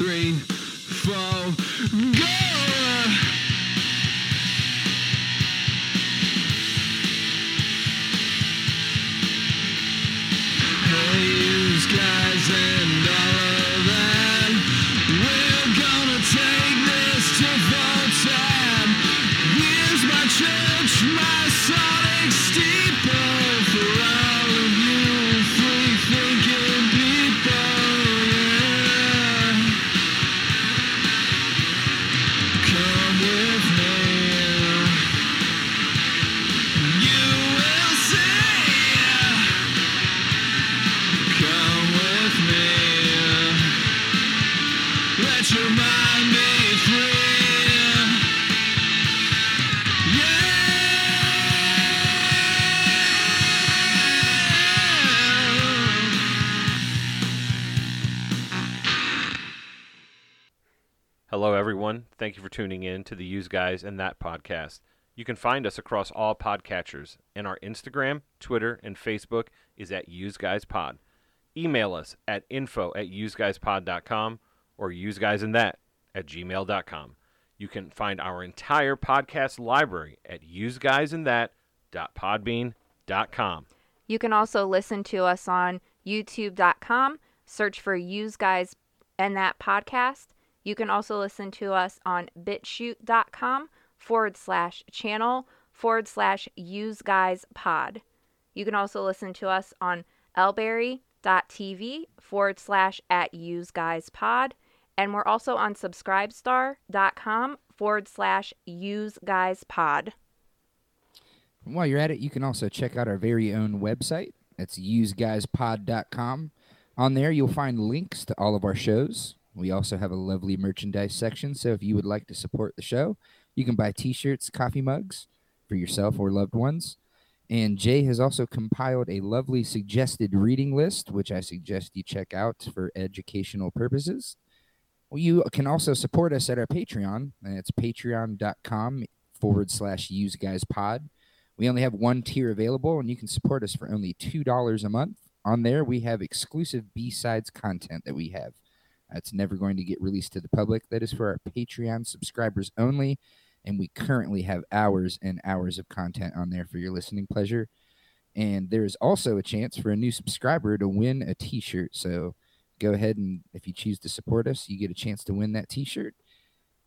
three, four, go! Thank you for tuning in to the Use Guys and That podcast. You can find us across all podcatchers, and our Instagram, Twitter, and Facebook is at Use Guys Pod. Email us at info at useguyspod.com or useguysinThat at gmail.com. You can find our entire podcast library at useguysinThat.podbean.com. You can also listen to us on youtube.com. Search for Use Guys and That podcast. You can also listen to us on bitchute.com forward slash channel forward slash Use Guys pod. You can also listen to us on lbry.tv forward slash at Use Guys pod. And we're also on subscribestar.com forward slash Use Guys pod. While you're at it, you can also check out our very own website. It's useguyspod.com. On there, you'll find links to all of our shows. We also have a lovely merchandise section, so if you would like to support the show, you can buy t shirts, coffee mugs for yourself or loved ones. And Jay has also compiled a lovely suggested reading list, which I suggest you check out for educational purposes. Well, you can also support us at our Patreon, and it's patreon.com forward slash use guys pod. We only have one tier available, and you can support us for only $2 a month. On there, we have exclusive B sides content that we have. That's never going to get released to the public. That is for our Patreon subscribers only. And we currently have hours and hours of content on there for your listening pleasure. And there is also a chance for a new subscriber to win a t shirt. So go ahead and if you choose to support us, you get a chance to win that t shirt.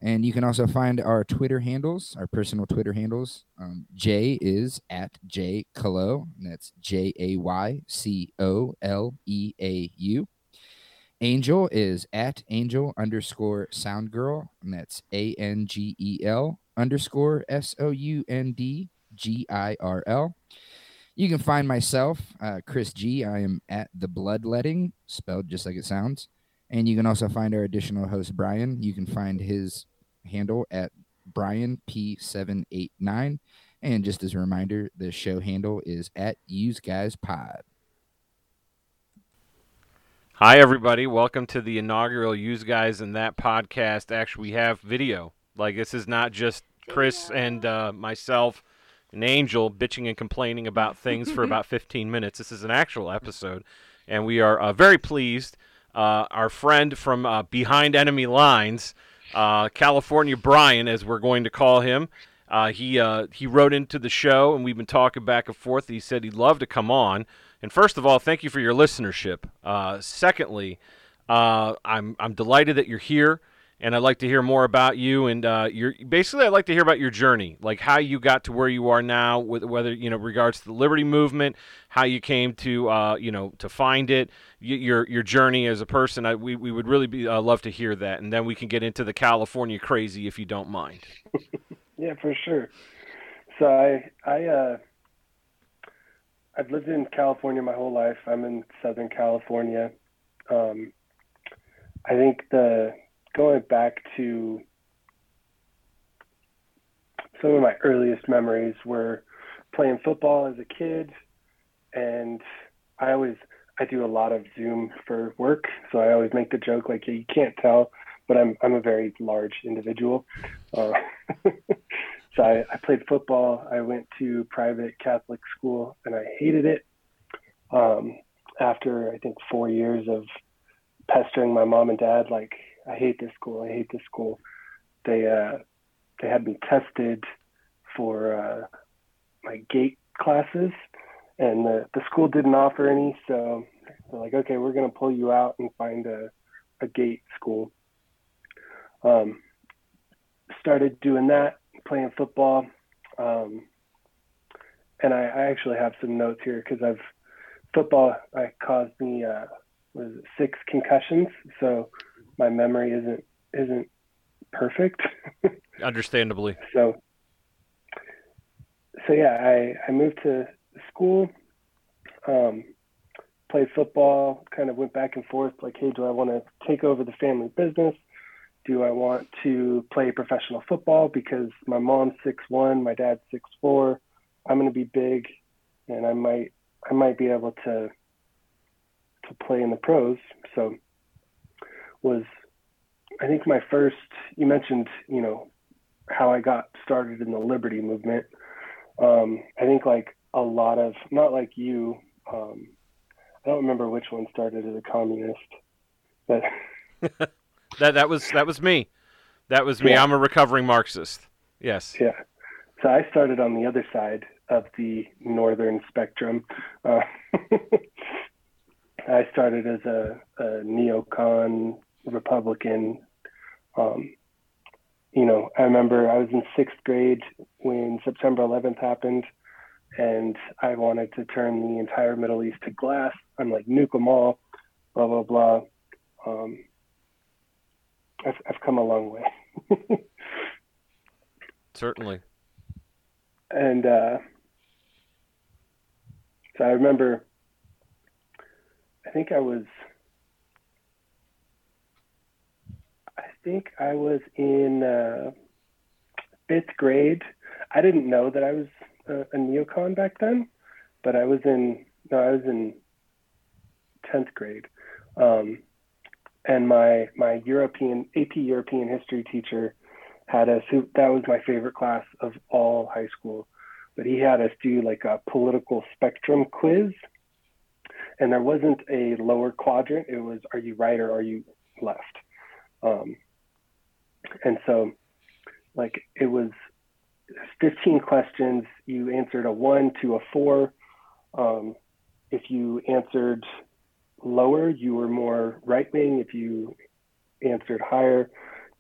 And you can also find our Twitter handles, our personal Twitter handles. Um, Jay is at J Colo, and that's J A Y C O L E A U. Angel is at Angel underscore Sound Girl, and that's A N G E L underscore S O U N D G I R L. You can find myself, uh, Chris G. I am at the Bloodletting, spelled just like it sounds. And you can also find our additional host, Brian. You can find his handle at Brian P789. And just as a reminder, the show handle is at Use Guys Pod. Hi, everybody. Welcome to the inaugural Use Guys and That podcast. Actually, we have video. Like, this is not just Chris and uh, myself and Angel bitching and complaining about things for about 15 minutes. This is an actual episode, and we are uh, very pleased. Uh, our friend from uh, behind enemy lines, uh, California Brian, as we're going to call him, uh, he uh, he wrote into the show, and we've been talking back and forth. He said he'd love to come on. And first of all, thank you for your listenership. Uh, secondly, uh, I'm I'm delighted that you're here, and I'd like to hear more about you. And uh, your basically, I'd like to hear about your journey, like how you got to where you are now, with whether you know regards to the Liberty movement, how you came to uh, you know to find it, your your journey as a person. I, we we would really be uh, love to hear that, and then we can get into the California crazy if you don't mind. Yeah, for sure. So I I uh I've lived in California my whole life. I'm in Southern California. Um I think the going back to some of my earliest memories were playing football as a kid and I always I do a lot of Zoom for work, so I always make the joke like you can't tell, but I'm I'm a very large individual. Uh, so I, I played football. I went to private Catholic school and I hated it. Um, after I think four years of pestering my mom and dad like I hate this school. I hate this school. They uh, they had me tested for uh, my GATE classes, and the the school didn't offer any. So they're like, okay, we're gonna pull you out and find a a GATE school. Um, started doing that, playing football. Um, and I, I actually have some notes here because I've football I caused me uh, was it six concussions, so my memory isn't isn't perfect. Understandably. so so yeah, I I moved to school, um, played football, kind of went back and forth like, hey, do I want to take over the family business? Do I want to play professional football because my mom's six one, my dad's six four. I'm going to be big, and I might I might be able to to play in the pros. So was I think my first you mentioned, you know, how I got started in the liberty movement. Um, I think like a lot of not like you, um, I don't remember which one started as a communist, but That that was that was me. That was me. Yeah. I'm a recovering Marxist. Yes. Yeah. So I started on the other side of the northern spectrum. Uh, I started as a, a neocon Republican. Um, you know, I remember I was in sixth grade when September 11th happened, and I wanted to turn the entire Middle East to glass. I'm like, nuke them all, blah, blah, blah. Um, I've, I've come a long way. Certainly. and uh, so I remember. I think I was. I think I was in uh, fifth grade. I didn't know that I was a, a neocon back then, but I was in. No, I was in tenth grade, um, and my my European AP European history teacher had us who that was my favorite class of all high school. But he had us do like a political spectrum quiz and there wasn't a lower quadrant. It was are you right or are you left? Um, and so like it was 15 questions. You answered a one to a four. Um, if you answered lower you were more right wing if you answered higher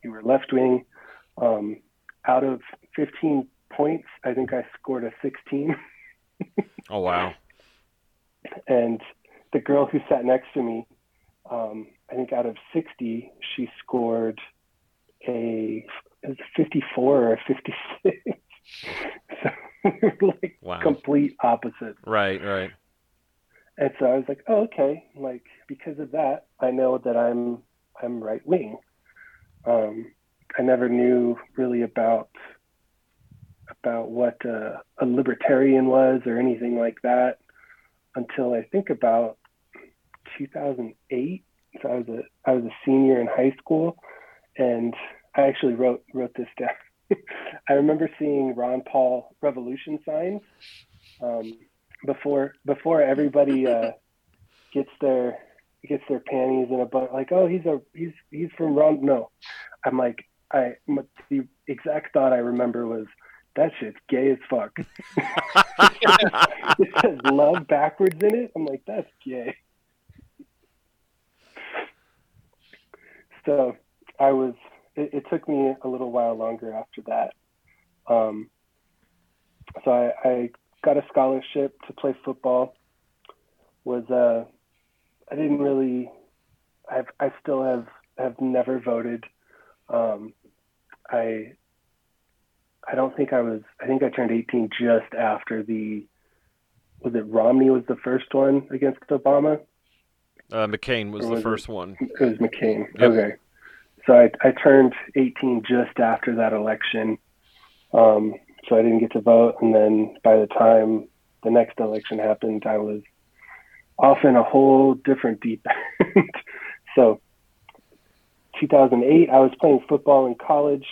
you were left wing um, out of 15 points, I think I scored a 16. Oh wow. And the girl who sat next to me, um, I think out of 60, she scored a, it was a 54 or a 56. so like Wow. complete opposite. Right, right. And so I was like, oh, okay. Like because of that, I know that I'm I'm right wing. Um, I never knew really about about what uh, a libertarian was or anything like that until I think about 2008. So I was a I was a senior in high school, and I actually wrote wrote this down. I remember seeing Ron Paul revolution signs um, before before everybody uh, gets their gets their panties in a bun. Like, oh, he's a he's he's from Ron. No, I'm like I the exact thought I remember was that shit's gay as fuck. it says love backwards in it. I'm like, that's gay. So I was. It, it took me a little while longer after that. Um, so I, I got a scholarship to play football. Was uh, I didn't really. I've I still have have never voted. Um, I I don't think I was. I think I turned 18 just after the. Was it Romney was the first one against Obama? Uh, McCain was Or the was it- first one. It was McCain. Yep. Okay. So I, I turned 18 just after that election. Um, so I didn't get to vote. And then by the time the next election happened, I was off in a whole different deep end. so 2008, I was playing football in college.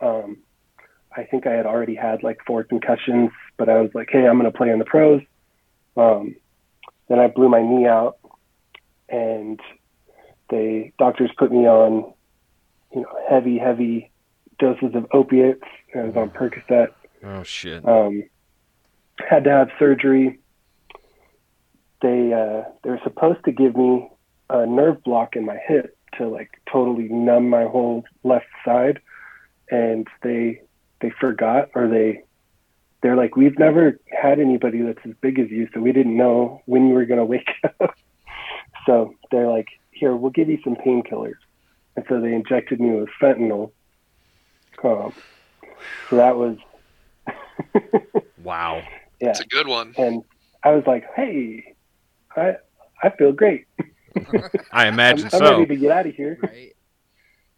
Um, I think I had already had like four concussions, but I was like, hey, I'm going to play in the pros. Um, then I blew my knee out and they doctors put me on, you know, heavy, heavy doses of opiates. I was on Percocet. Oh shit. Um, had to have surgery. They uh, they were supposed to give me a nerve block in my hip to like totally numb my whole left side, and they they forgot or they they're like we've never had anybody that's as big as you, so we didn't know when you were gonna wake up. so they're like, here, we'll give you some painkillers, and so they injected me with fentanyl. Um, so that was Wow. yeah. It's a good one. and I was like, "Hey, I I feel great. I I'm, imagine I'm ready to get out of here." Right.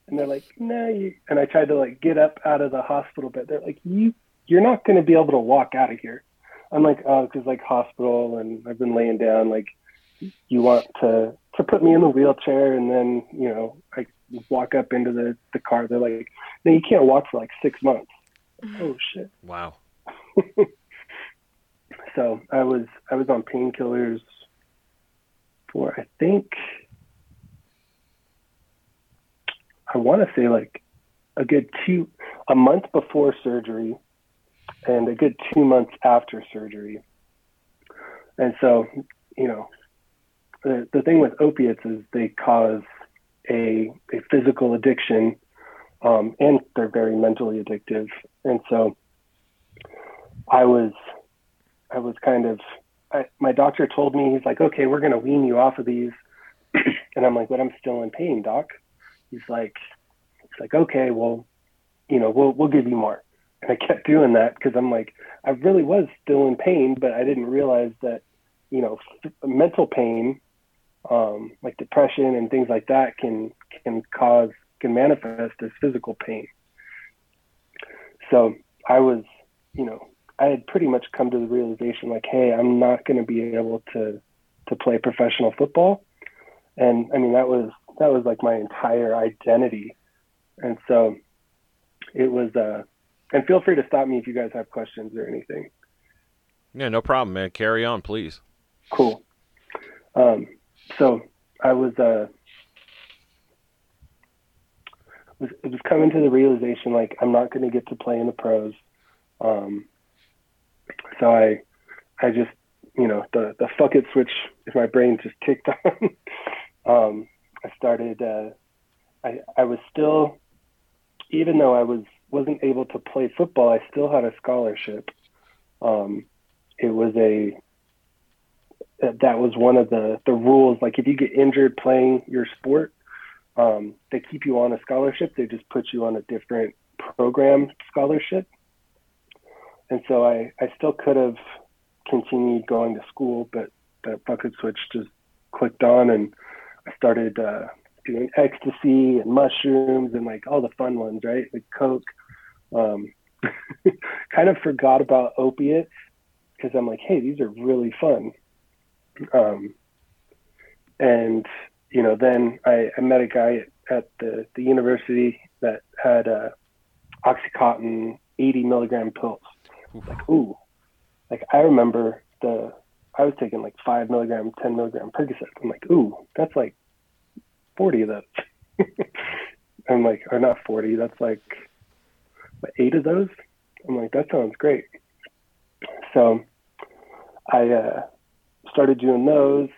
And they're like, "No, you." And I tried to like get up out of the hospital bed. They're like, "You you're not going to be able to walk out of here." I'm like, "Oh, because like hospital, and I've been laying down. Like, you want to to put me in the wheelchair, and then you know I walk up into the the car. They're like, "No, you can't walk for like six months." Mm-hmm. oh shit. Wow. so I was I was on painkillers for I think I want to say like a good two a month before surgery and a good two months after surgery. And so, you know, the the thing with opiates is they cause a a physical addiction, um, and they're very mentally addictive. And so, I was I was kind of, I, my doctor told me, he's like, okay, we're going to wean you off of these. and I'm like, but I'm still in pain, doc. He's like, he's like, okay, well, you know, we'll, we'll give you more. And I kept doing that because I'm like, I really was still in pain, but I didn't realize that, you know, f- mental pain, um, like depression and things like that can, can cause, can manifest as physical pain. So I was, you know, I had pretty much come to the realization like, hey, I'm not going to be able to to play professional football, and I mean that was that was like my entire identity, and so it was. Uh, and feel free to stop me if you guys have questions or anything. Yeah, no problem, man. Carry on, please. Cool. Um, so I was uh, was it was coming to the realization like I'm not going to get to play in the pros. Um, so I I just you know the the fuck it switch in my brain just kicked on. um, I started. Uh, I I was still even though I was wasn't able to play football, I still had a scholarship. Um, it was a that that was one of the the rules. Like if you get injured playing your sport, um, they keep you on a scholarship. They just put you on a different program scholarship. And so I I still could have continued going to school, but the bucket switch just clicked on, and I started uh, doing ecstasy and mushrooms and like all the fun ones, right? Like coke. Um, kind of forgot about opiates because I'm like, hey, these are really fun. Um, and you know, then I, I met a guy at the the university that had uh, OxyContin 80 milligram pills. Like, ooh, like I remember the I was taking like five milligram, 10 milligram Percocet. I'm like, ooh, that's like 40 of those. I'm like, or not 40, that's like eight of those. I'm like, that sounds great. So I uh, started doing those.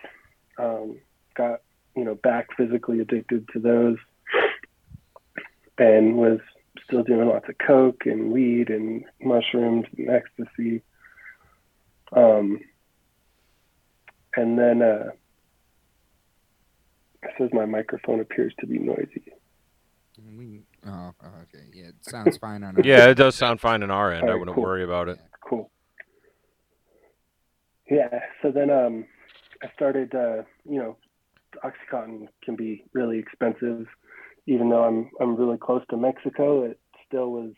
Um, got you know back physically addicted to those, and was still doing lots of coke and weed and mushrooms and ecstasy. Um, and then uh, it says my microphone appears to be noisy. We, oh, okay. Yeah, it sounds fine on our Yeah, it does sound fine on our end. I wouldn't cool. worry about it. Cool. Yeah. So then um, I started. Uh, you know, OxyContin can be really expensive, even though I'm I'm really close to Mexico. It still was,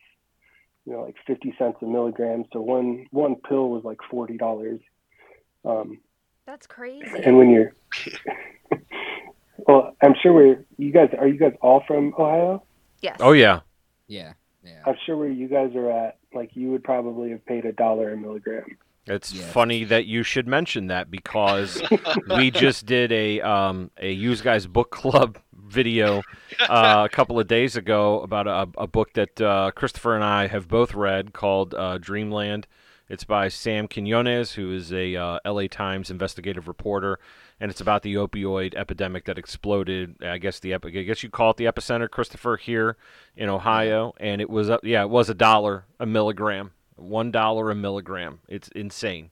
you know, like fifty cents a milligram. So one one pill was like forty dollars. Um, That's crazy. and when you're, well, I'm sure we're you guys are you guys all from Ohio? yes. Oh yeah. Yeah, yeah. I'm sure where you guys are at, like you would probably have paid a dollar a milligram. It's Yeah. funny that you should mention that because we just did a um, a use guys book club video uh, a couple of days ago about a, a book that uh, Christopher and I have both read called uh, Dreamland. It's by Sam Quinones, who is a uh, LA Times investigative reporter, and it's about the opioid epidemic that exploded. I guess the epi- I guess you call it the epicenter, Christopher, here in Ohio, and it was uh, yeah, it was a dollar a milligram, one dollar a milligram. It's insane.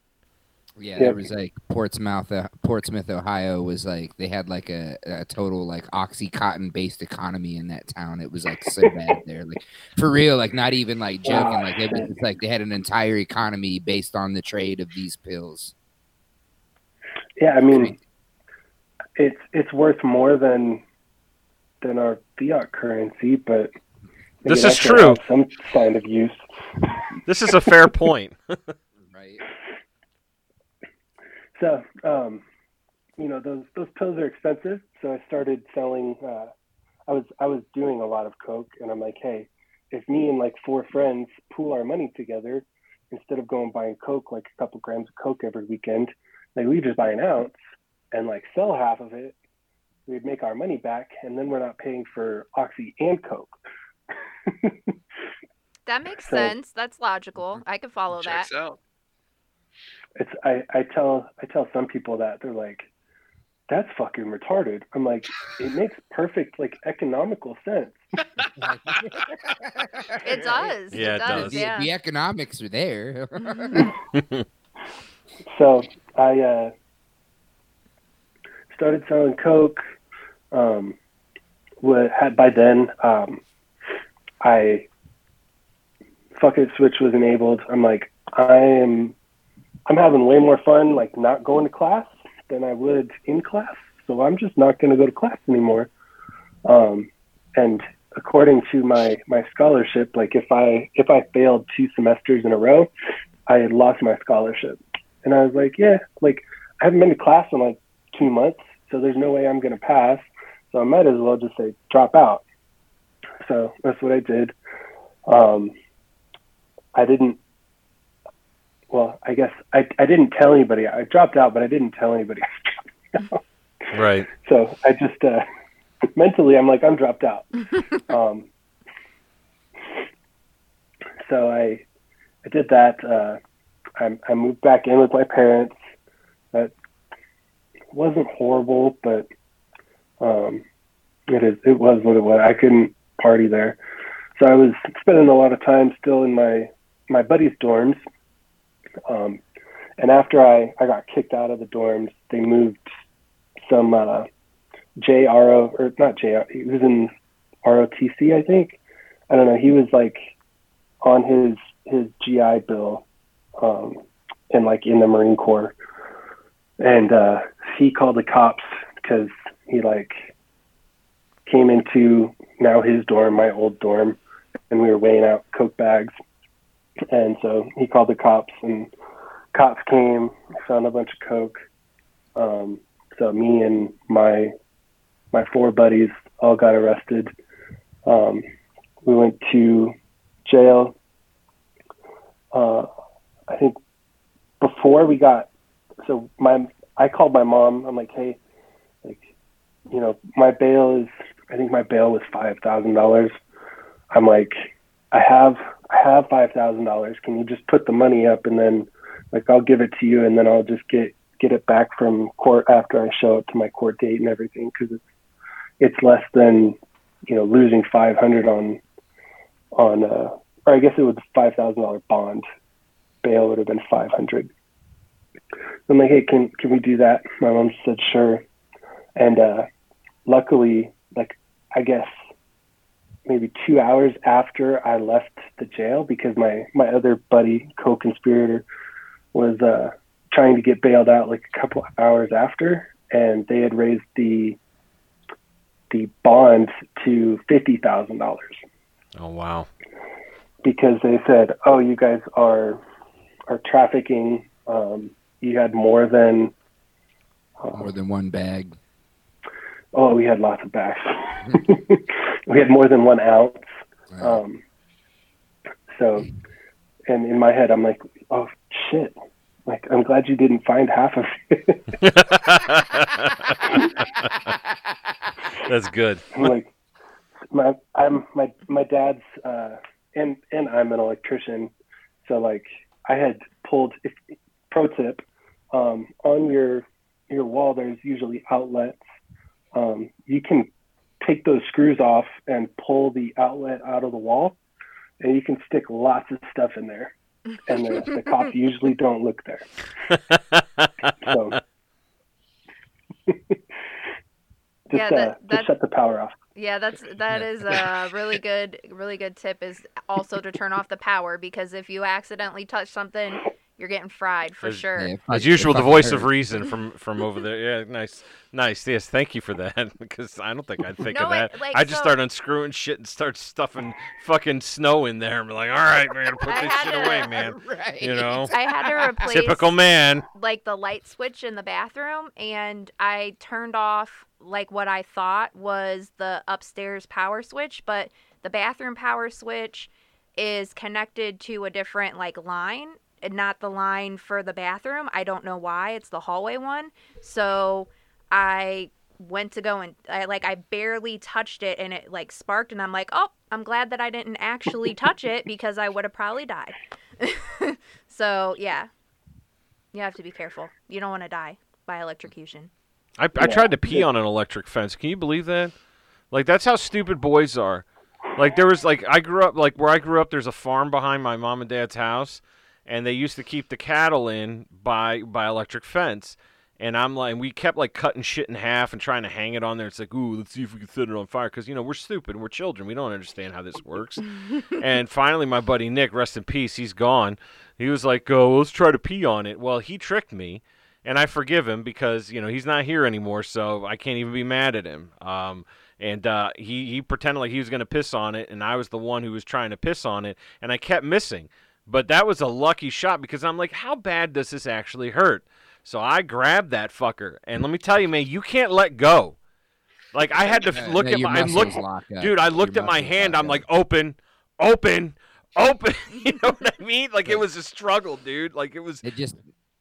Yeah, Yeah. there was like Portsmouth, uh, Portsmouth, Ohio was like they had like a, a total like oxycontin based economy in that town. It was like so bad there, like for real, like not even like joking. Like it was just, like they had an entire economy based on the trade of these pills. Yeah, I mean, it's it's worth more than than our fiat currency, but This is true. Some kind of use. This is a fair point. Right. So, um, you know, those those pills are expensive. So I started selling. Uh, I was I was doing a lot of coke, and I'm like, hey, if me and like four friends pool our money together, instead of going buying coke like a couple grams of coke every weekend, like we just buy an ounce and like sell half of it. We'd make our money back, and then we're not paying for oxy and coke. That makes So- sense. That's logical. I can follow that. Checks out. it's I, I tell I tell some people that they're like, that's fucking retarded. I'm like, it makes perfect like economical sense. It does. Yeah, it it does. does. The, Yeah. the economics are there. So I uh, started selling coke. Um, what had by then um, I fuck it switch was enabled. I'm like I am I'm having way more fun like not going to class than I would in class. So I'm just not going to go to class anymore. Um, and according to my my scholarship, like if I if I failed two semesters in a row, I had lost my scholarship. And I was like, yeah, like I haven't been to class in like two months, so there's no way I'm going to pass. So I might as well just say drop out. So that's what I did. Um, I didn't. Well, I guess I I didn't tell anybody. I dropped out, but I didn't tell anybody. right. So I just uh, mentally, I'm like, I'm dropped out. um, so I, I did that. Uh, I, I moved back in with my parents. That wasn't horrible, but um, it is. It was what it was. I couldn't party there, so I was spending a lot of time still in my my buddies' dorms. Um, and after I, I got kicked out of the dorms, they moved some uh, JRO or not JRO. He was in ROTC, I think. I don't know. He was like on his his GI Bill, um, and like in the Marine Corps, and uh, he called the cops because he like came into now his dorm, my old dorm, and we were weighing out coke bags, and so he called the cops, and cops came, found a bunch of coke. Um, so me and my my four buddies all got arrested. Um, we went to jail. Uh, I think before we got so my I called my mom. I'm like, hey, like, you know, my bail is I think my bail was five thousand dollars. I'm like, I have I have five thousand dollars. Can you just put the money up and then like I'll give it to you and then I'll just get get it back from court after I show up to my court date and everything because it's it's less than you know losing 500 on on uh or I guess it was five thousand dollar bond. Bail would have been 500 I'm like hey can can we do that? My mom said sure. And uh luckily like I guess maybe two hours after I left the jail because my my other buddy co-conspirator was uh trying to get bailed out like a couple hours after and they had raised the the bond to fifty thousand dollars Oh wow. because they said, "Oh, you guys are are trafficking. Um, you had more than uh, More than one bag. oh, we had lots of bags. we had more than one ounce. Um, so, and in my head, I'm like, oh shit. Like, I'm glad you didn't find half of it. That's good. like my I'm my my dad's uh and and I'm an electrician so like I had pulled if pro tip um on your your wall there's usually outlets um you can take those screws off and pull the outlet out of the wall and you can stick lots of stuff in there. And the, the cops usually don't look there. So. Just Yeah, uh, that- just shut the power off. Yeah, that's that is a really good really good tip is also to turn off the power because if you accidentally touch something, you're getting fried for There's- sure. Yeah, As usual, the fucking voice of reason from from over there. Yeah, nice, nice. Yes, thank you for that because I don't think I'd think No, of it- that. like, I just so- start unscrewing shit and start stuffing fucking snow in there I'm like, all right, we're gonna put I this shit to- away, man. right. You know, I had to replace typical man. like the light switch in the bathroom and I turned off like what I thought was the upstairs power switch, but the bathroom power switch is connected to a different like line and not the line for the bathroom. I don't know why. It's the hallway one. So I went to go and I like I barely touched it and it like sparked and I'm like, "Oh, I'm glad that I didn't actually touch it because I would have probably died." so, yeah. You have to be careful. You don't want to die by electrocution. I, I tried to pee on an electric fence. Can you believe that? Like that's how stupid boys are. Like there was like I grew up like where I grew up. There's a farm behind my mom and dad's house, and they used to keep the cattle in by by electric fence. And I'm like, and we kept like cutting shit in half and trying to hang it on there. It's like, ooh, let's see if we can set it on fire. Because, you know, we're stupid. We're children. We don't understand how this works. and finally, my buddy Nick, rest in peace, he's gone. He was like, oh, let's try to pee on it. Well, he tricked me. And I forgive him because, you know, he's not here anymore. So I can't even be mad at him. Um, and uh, he, he pretended like he was going to piss on it. And I was the one who was trying to piss on it. And I kept missing. But that was a lucky shot because I'm like, how bad does this actually hurt? So I grabbed that fucker, and let me tell you, man, you can't let go. Like I had to Yeah, look yeah, at my, I looked, dude, I Your looked at my hand. I'm up. like, open, open, open. you know what I mean? Like it was a struggle, dude. Like it was. It just,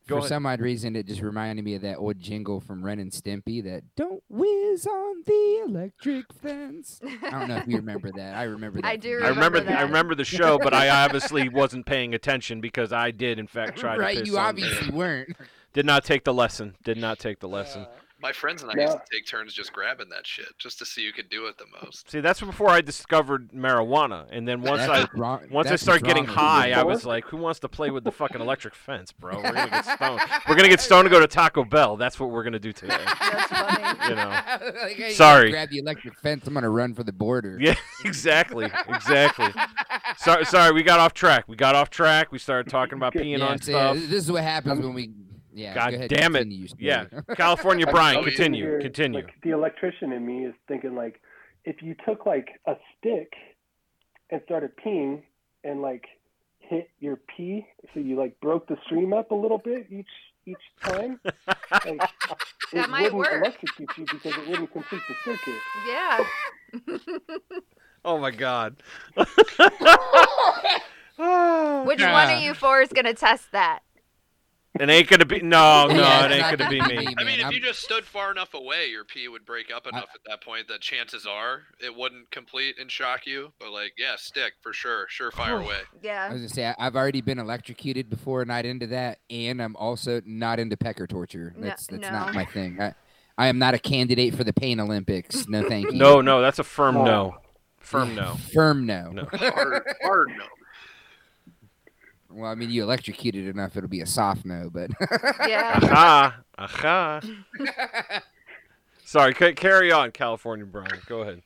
Go for ahead. some odd reason, it just reminded me of that old jingle from Ren and Stimpy that "Don't whiz on the electric fence." I don't know if you remember that. I remember that. I from do I remember, in that. I remember the show, but I obviously wasn't paying attention because I did, in fact, try right, to piss you on obviously weren't. Did not take the lesson. Did not take the lesson. My friends and I Yeah. used to take turns just grabbing that shit, just to see who could do it the most. See, that's before I discovered marijuana, and then once That's I wrong- Once I that's start getting wrong with you. high, I was like, "Who wants to play with the fucking electric fence, bro? We're gonna get stoned. We're gonna get stoned to go to Taco Bell. That's what we're gonna do today." That's funny. You know. Like, hey, you Sorry. Grab the electric fence. I'm gonna run for the border. Yeah, exactly, exactly. Sorry, sorry, we got off track. We got off track. We started talking about peeing Yeah, on see, stuff. This is what happens when we. Yeah. God go ahead, damn it. continue your. Yeah, California Brian, continue, Here, continue. Like, the electrician in me is thinking like, if you took like a stick and started peeing and like hit your pee, so you like broke the stream up a little bit each each time, like, it That might wouldn't work. electrocute you because it wouldn't complete the circuit. Yeah. Oh my God. Oh, Which God. one of you four is going to test that? It ain't gonna be. No, no, Yeah, it ain't gonna be gonna me. be I mean, if I'm- you just stood far enough away, your pee would break up enough at that point that chances are it wouldn't complete and shock you. But like, yeah, stick for sure, surefire way. I Yeah. I was gonna say I- I've already been electrocuted before, not into that, and I'm also not into pecker torture. No- That's that's no. not my thing. I, I am not a candidate for the Pain Olympics. No, thank you. No, no, that's a firm No. no. Firm no. Firm no. No. Hard, hard no. Well, I mean, you electrocuted enough, it'll be a soft no, but Yeah. Aha, aha. Sorry, ca- carry on, California Brian. Go ahead.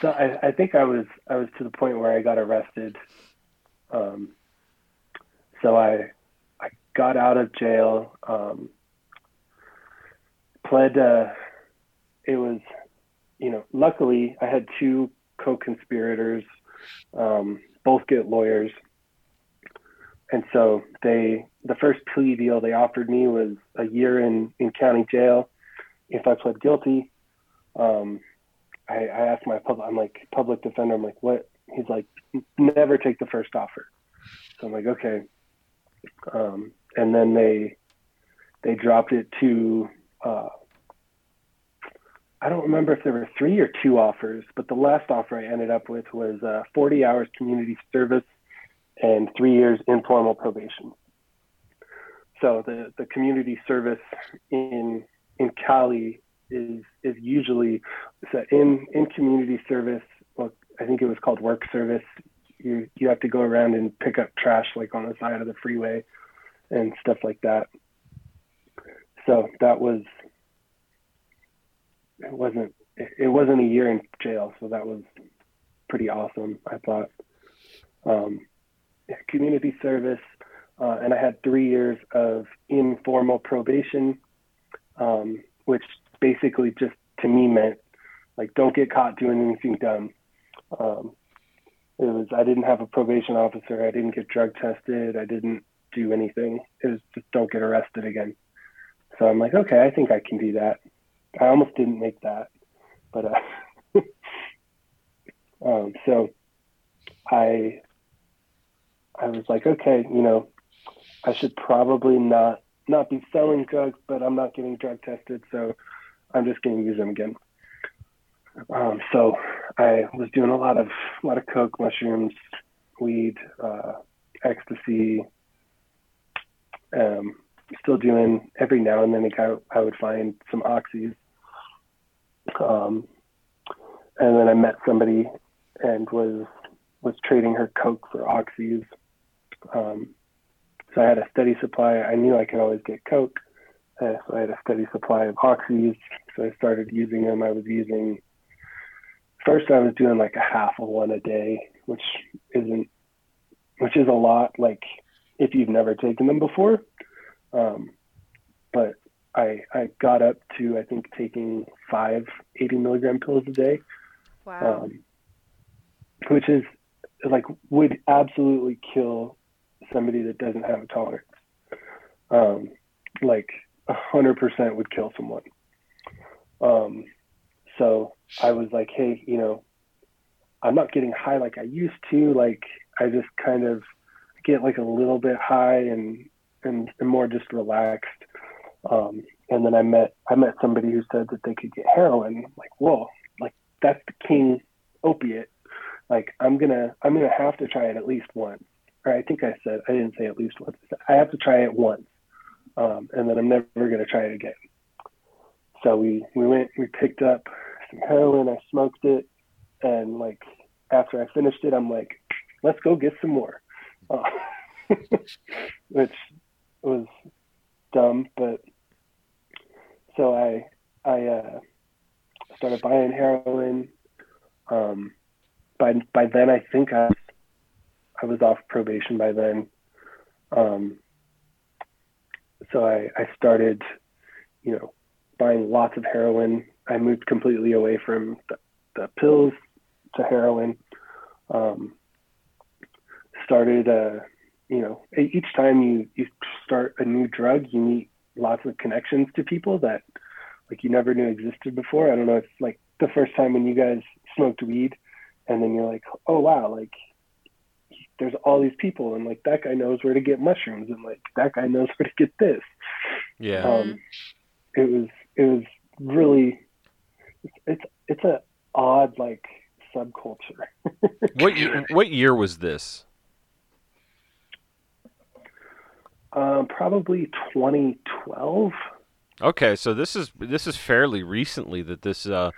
So I, I think I was I was to the point where I got arrested. Um, so I I got out of jail. Um, pled. Uh, it was, you know, luckily I had two co-conspirators, um, both get lawyers, and so they the first plea deal they offered me was a year in in county jail if I pled guilty. Um, I, I asked my public, I'm like public defender. I'm like, what? He's like, never take the first offer. So I'm like, okay. Um, and then they they dropped it to uh, I don't remember if there were three or two offers, but the last offer I ended up with was uh, 40 hours community service and three years informal probation. So the, the community service in in Cali is is usually so in in community service. Well, I think it was called work service. You you have to go around and pick up trash like on the side of the freeway and stuff like that. So that was it wasn't it wasn't a year in jail, so that was pretty awesome. I thought um, community service, uh, and I had three years of informal probation, um, which basically just to me meant like don't get caught doing anything dumb. Um, it was I didn't have a probation officer. I didn't get drug tested. I didn't do anything. It was just don't get arrested again. So I'm like, okay, I think I can do that. I almost didn't make that, but uh, um, so I I was like, okay, you know, I should probably not not be selling drugs, but I'm not getting drug tested, so I'm just going to use them again. Um, so I was doing a lot of a lot of coke, mushrooms, weed, uh, ecstasy. Um, still doing every now and then. I, I would find some oxys. Um, and then I met somebody and was was trading her coke for oxys. Um, so I had a steady supply. I knew I could always get coke, uh, so I had a steady supply of oxys. So I started using them. I was using first I was doing like a half of one a day, which isn't which is a lot. Like if you've never taken them before, um, but I I got up to I think taking five 80 milligram pills a day, Wow. um, which is like would absolutely kill somebody that doesn't have a tolerance. Um, like hundred percent would kill someone. Um, so I was like, hey, you know, I'm not getting high like I used to. Like I just kind of get like a little bit high and and, and more just relaxed. Um, and then I met I met somebody who said that they could get heroin. I'm like, whoa, like that's the king opiate. Like I'm gonna I'm gonna have to try it at least once. Or I think I said I didn't say at least once. I have to try it once, um, and then I'm never gonna try it again. So we we went we picked up some heroin. I smoked it, and like after I finished it, I'm like, let's go get some more, uh, which was dumb, but so I I uh, started buying heroin. Um, by by then, I think I I was off probation by then. Um, so I I started, you know, buying lots of heroin. I moved completely away from the, the pills to heroin. Um, started, uh, you know, each time you, you start a new drug, you meet lots of connections to people that like you never knew existed before. I don't know if like the first time when you guys smoked weed and then you're like, oh wow, like there's all these people and like that guy knows where to get mushrooms and like that guy knows where to get this. Yeah. Um, it was it was really it's it's a odd like subculture. what year, what year was this? Um, probably 2012. Okay, so this is this is fairly recently that this uh,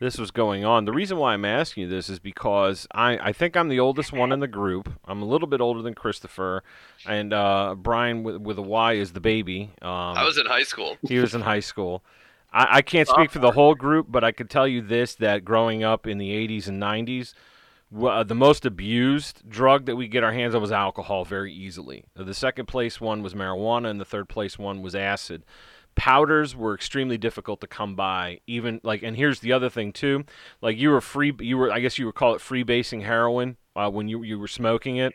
this was going on. The reason why I'm asking you this is because I, I think I'm the oldest one in the group. I'm a little bit older than Christopher, and uh, Brian with, with a Y is the baby. Um, I was in high school. he was in high school. I, I can't speak for the whole group, but I can tell you this: that growing up in the '80s and '90s, w- uh, the most abused drug that we get our hands on was alcohol, very easily. The second place one was marijuana, and the third place one was acid powders were extremely difficult to come by even like and here's the other thing too. Like you were free you were i guess you would call it free basing heroin uh, when you you were smoking it.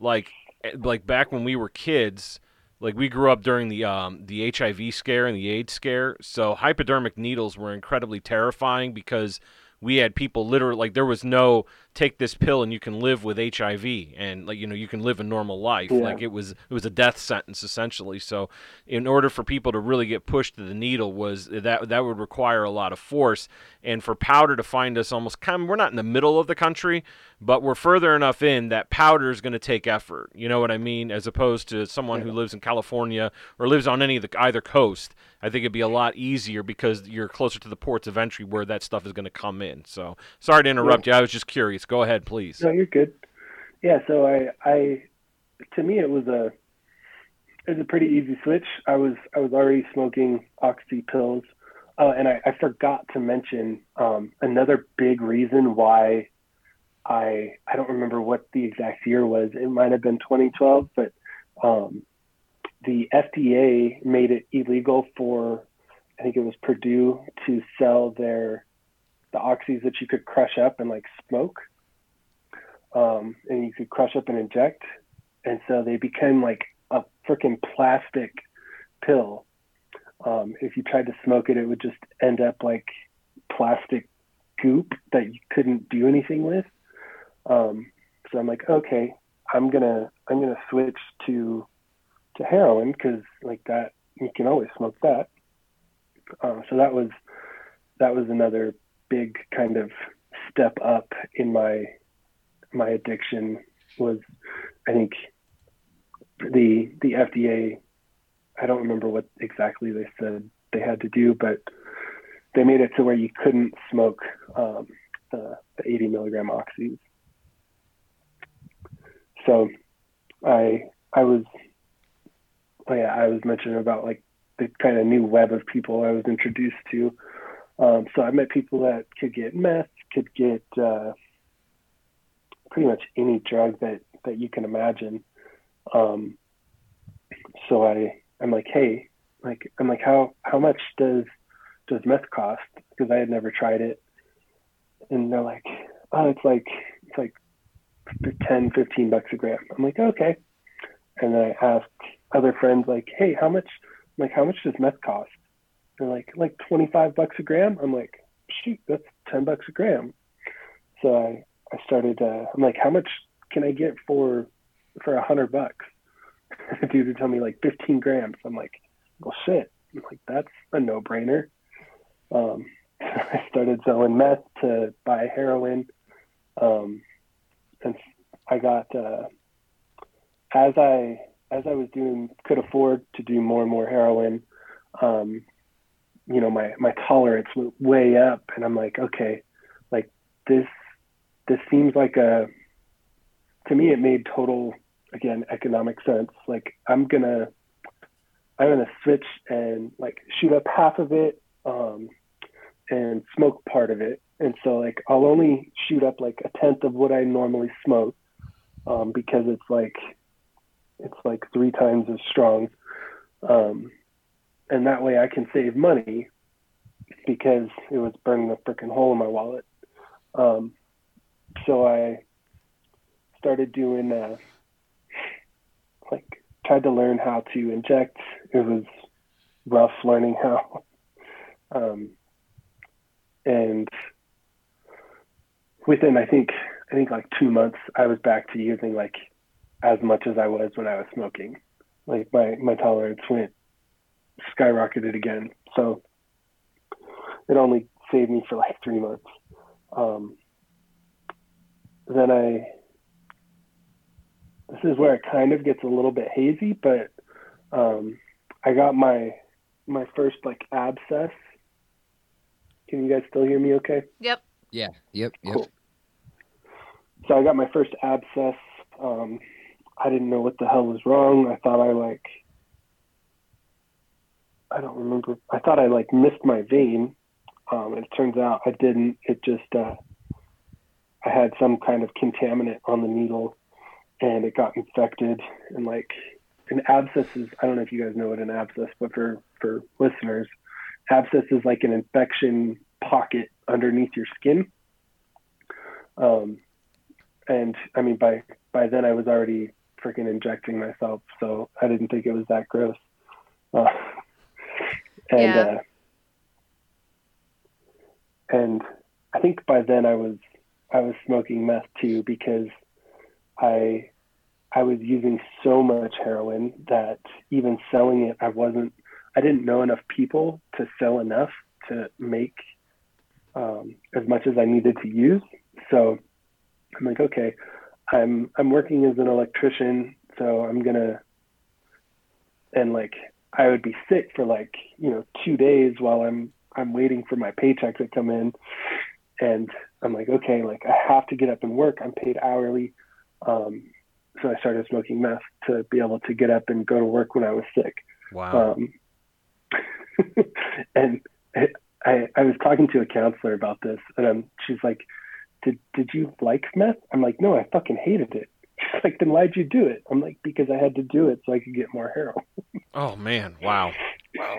Like eh, like back when we were kids like we grew up during the um the hiv scare and the aids scare. So hypodermic needles were incredibly terrifying because we had people literally like there was no take this pill and you can live with HIV and like you know you can live a normal life. Yeah. Like it was it was a death sentence essentially. So in order for people to really get pushed to the needle was that that would require a lot of force. And for powder to find us almost kind of, we're not in the middle of the country but we're further enough in that powder is going to take effort. You know what i mean? As opposed to someone who lives in california or lives on any of the either coast i think it'd be a lot easier because you're closer to the ports of entry where that stuff is going to come in. So sorry to interrupt you. I was just curious go ahead please No, you're good. Yeah, so I, I, to me, it was a, it was a pretty easy switch. I was, I was already smoking oxy pills, uh, and I, I forgot to mention um, another big reason why I, I don't remember what the exact year was. It might have been 2012, but um, the FDA made it illegal for, I think it was Purdue, to sell their, the oxys that you could crush up and like smoke um, and you could crush up and inject. And so they became like a freaking plastic pill. Um, if you tried to smoke it, it would just end up like plastic goop that you couldn't do anything with. Um, so I'm like, okay, I'm gonna I'm gonna switch to to heroin because like that you can always smoke that. Uh, so that was that was another big kind of step up in my my addiction was I think the the FDA I don't remember what exactly they said they had to do, but they made it to where you couldn't smoke um, the, the 80 milligram oxys. So I I was oh yeah I was mentioning about like the kind of new web of people I was introduced to. Um, so I met people that could get meth, could get uh, pretty much any drug that that you can imagine. Um, so I I'm like, hey, like I'm like, how how much does does meth cost? Because I had never tried it, and they're like, oh, it's like it's like 10, 15 bucks a gram. I'm like, okay. And then I asked other friends like, hey, how much? Like, how much does meth cost? They're like, like 25 bucks a gram. I'm like, shoot, that's 10 bucks a gram. So I I started. Uh, I'm like, how much can I get for for a hundred bucks? Dude would tell me like 15 grams. I'm like, well, shit. I'm like, that's a no-brainer. Um, I started selling meth to buy heroin, um, and I got uh, as I as I was doing could afford to do more and more heroin. Um, you know, my my tolerance went way up, and I'm like, okay, like this this seems like a to me it made total again economic sense. Like i'm gonna i'm gonna switch and like shoot up half of it um and smoke part of it. And so like i'll only shoot up like a tenth of what i normally smoke um because it's like it's like three times as strong. Um and that way i can save money because it was burning a freaking hole in my wallet. Um so I started doing uh, like tried to learn how to inject. It was rough learning how, um, and within I think I think like two months I was back to using like as much as I was when I was smoking. Like my my tolerance went skyrocketed again. So it only saved me for like three months. Um, then I this is where it kind of gets a little bit hazy, but um, I got my my first like abscess. Can you guys still hear me okay? Yep. Yeah. Yep. Yep. Cool. So I got my first abscess. Um, I didn't know what the hell was wrong. I thought I like I don't remember. I thought I like missed my vein. Um, and it turns out I didn't. It just uh, I had some kind of contaminant on the needle, and it got infected. And like an abscess is I don't know if you guys know what an abscess, but for for listeners, abscess is like an infection pocket underneath your skin. Um, and I mean by by then I was already freaking injecting myself, so I didn't think it was that gross. Uh, and Yeah. uh, and I think by then I was I was smoking meth too because I I was using so much heroin that even selling it I wasn't I didn't know enough people to sell enough to make um, as much as I needed to use. So I'm like, okay, I'm I'm working as an electrician, so I'm gonna and like I would be sick for like you know two days while I'm I'm waiting for my paycheck to come in, and I'm like, okay, like I have to get up and work. I'm paid hourly, um, so I started smoking meth to be able to get up and go to work when I was sick. Wow. Um, and I, I was talking to a counselor about this, and um, she's like, "Did did you like meth?" I'm like, "No, I fucking hated it." She's like, "Then why'd you do it?" I'm like, "Because I had to do it so I could get more heroin." oh man. Wow. Wow.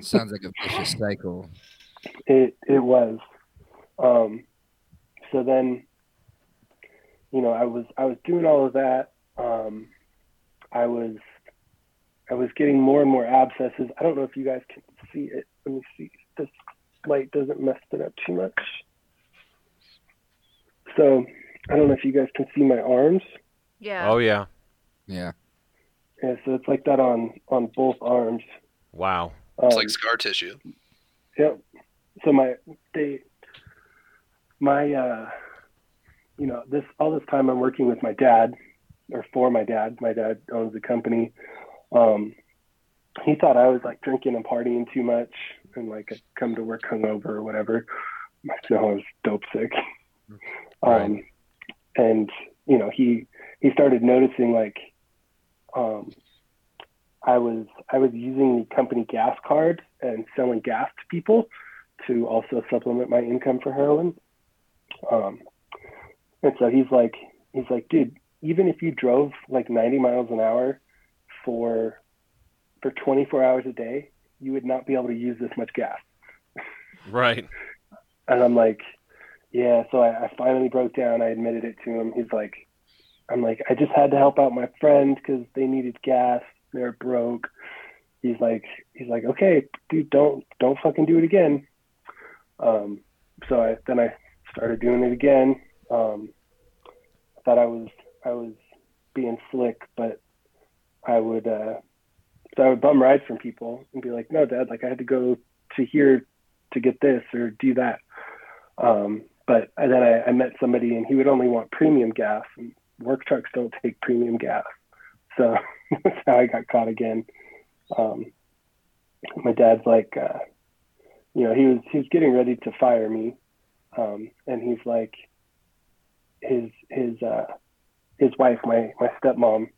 Sounds like a vicious cycle. It it was. Um, so then, you know, I was I was doing all of that. Um, I was I was getting more and more abscesses. I don't know if you guys can see it. Let me see. If this light doesn't mess it up too much. So I don't know if you guys can see my arms. Yeah. Oh yeah. Yeah. Yeah, so it's like that on on both arms. Wow. It's Um, like scar tissue. Yep. So my they my uh you know, this all this time I'm working with my dad or for my dad. My dad owns a company. Um he thought I was like drinking and partying too much and like I'd come to work hungover or whatever. No, I was dope sick. Right. Um and you know, he he started noticing like um I was I was using the company gas card and selling gas to people to also supplement my income for heroin. Um, and so he's like he's like, dude, even if you drove like 90 miles an hour for for 24 hours a day, you would not be able to use this much gas. Right. And I'm like, yeah. So I, I finally broke down. I admitted it to him. He's like, I'm like, I just had to help out my friend because they needed gas. They're broke. He's like, he's like, okay, dude, don't don't fucking do it again. Um, so I then I started doing it again. Um, I thought I was I was being slick, but I would uh, so I would bum rides from people and be like, no, dad, like I had to go to here to get this or do that. Um, but then I, I met somebody and he would only want premium gas and work trucks don't take premium gas. So that's how I got caught again. Um, my dad's like, uh, you know, he was, he was getting ready to fire me. Um, and he's like, his, his, uh, his wife, my, my stepmom